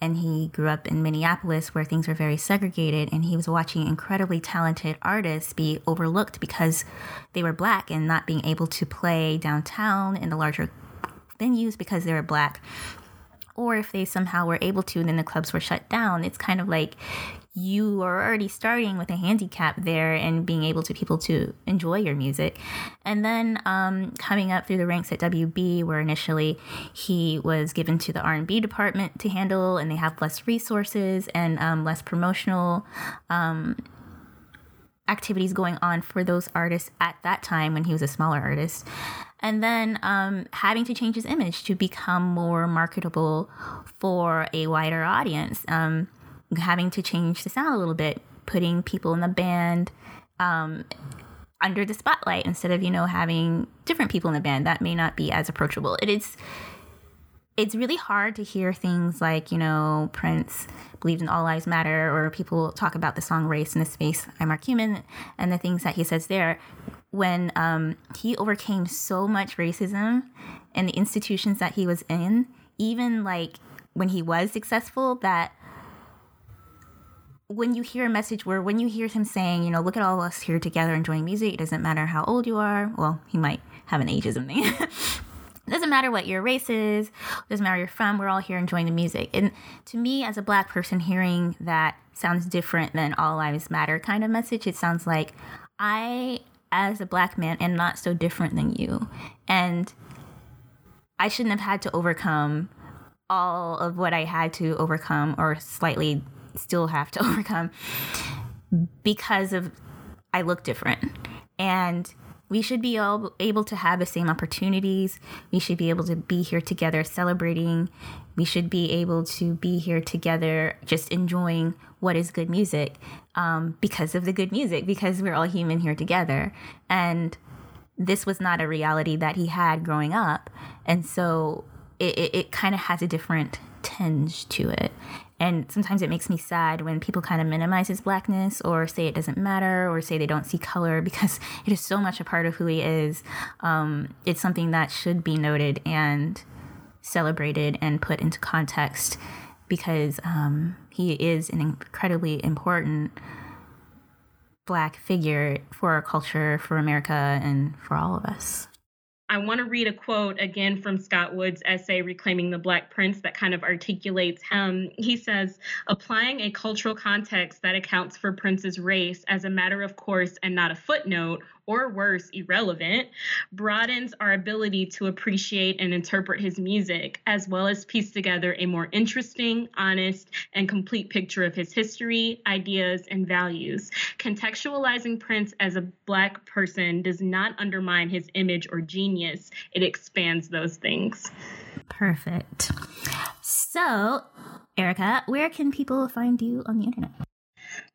and he grew up in Minneapolis where things were very segregated and he was watching incredibly talented artists be overlooked because they were black and not being able to play downtown in the larger venues because they were black. Or if they somehow were able to then the clubs were shut down. It's kind of like you are already starting with a handicap there and being able to people to enjoy your music. And then um, coming up through the ranks at wb where initially he was given to the r&b department to handle and they have less resources and um, less promotional um, activities going on for those artists at that time when he was a smaller artist. And then um, having to change his image to become more marketable for a wider audience. Um, having to change the sound a little bit, putting people in the band um, under the spotlight instead of you know having different people in the band that may not be as approachable. It is it's really hard to hear things like you know Prince believes in all lives matter or people talk about the song race in the space I'm Mark Human and the things that he says there when um, he overcame so much racism in the institutions that he was in even like when he was successful that when you hear a message where when you hear him saying, you know, look at all of us here together enjoying music, it doesn't matter how old you are. Well, he might have an ageism thing. it doesn't matter what your race is, it doesn't matter where you're from, we're all here enjoying the music. And to me, as a black person, hearing that sounds different than all lives matter kind of message. It sounds like I, as a black man, am not so different than you. And I shouldn't have had to overcome all of what I had to overcome or slightly still have to overcome because of I look different. And we should be all able to have the same opportunities. We should be able to be here together celebrating. We should be able to be here together just enjoying what is good music um, because of the good music, because we're all human here together. And this was not a reality that he had growing up. And so it, it, it kind of has a different tinge to it. And sometimes it makes me sad when people kind of minimize his blackness or say it doesn't matter or say they don't see color because it is so much a part of who he is. Um, it's something that should be noted and celebrated and put into context because um, he is an incredibly important black figure for our culture, for America, and for all of us. I want to read a quote again from Scott Woods' essay, Reclaiming the Black Prince, that kind of articulates him. He says, applying a cultural context that accounts for Prince's race as a matter of course and not a footnote, or worse, irrelevant, broadens our ability to appreciate and interpret his music, as well as piece together a more interesting, honest, and complete picture of his history, ideas, and values. Contextualizing Prince as a Black person does not undermine his image or genius, it expands those things. Perfect. So, Erica, where can people find you on the internet?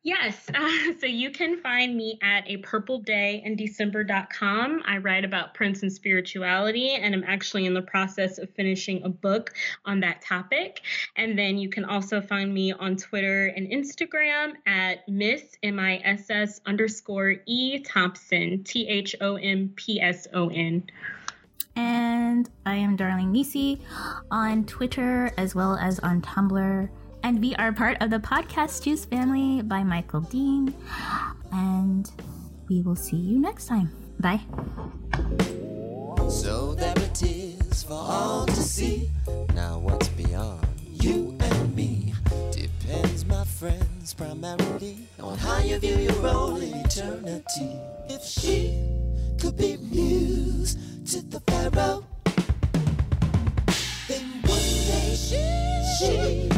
Yes. Uh, so you can find me at a purple day in December.com. I write about Prince and spirituality, and I'm actually in the process of finishing a book on that topic. And then you can also find me on Twitter and Instagram at Miss M I S S underscore E Thompson, T H O M P S O N. And I am Darling Nisi on Twitter as well as on Tumblr and we are part of the podcast Juice family by Michael Dean. And we will see you next time. Bye. So there it is for all to see. Now what's beyond you and me depends, my friends, primarily on how you view your role in eternity. If she could be muse to the pharaoh, then one day she, she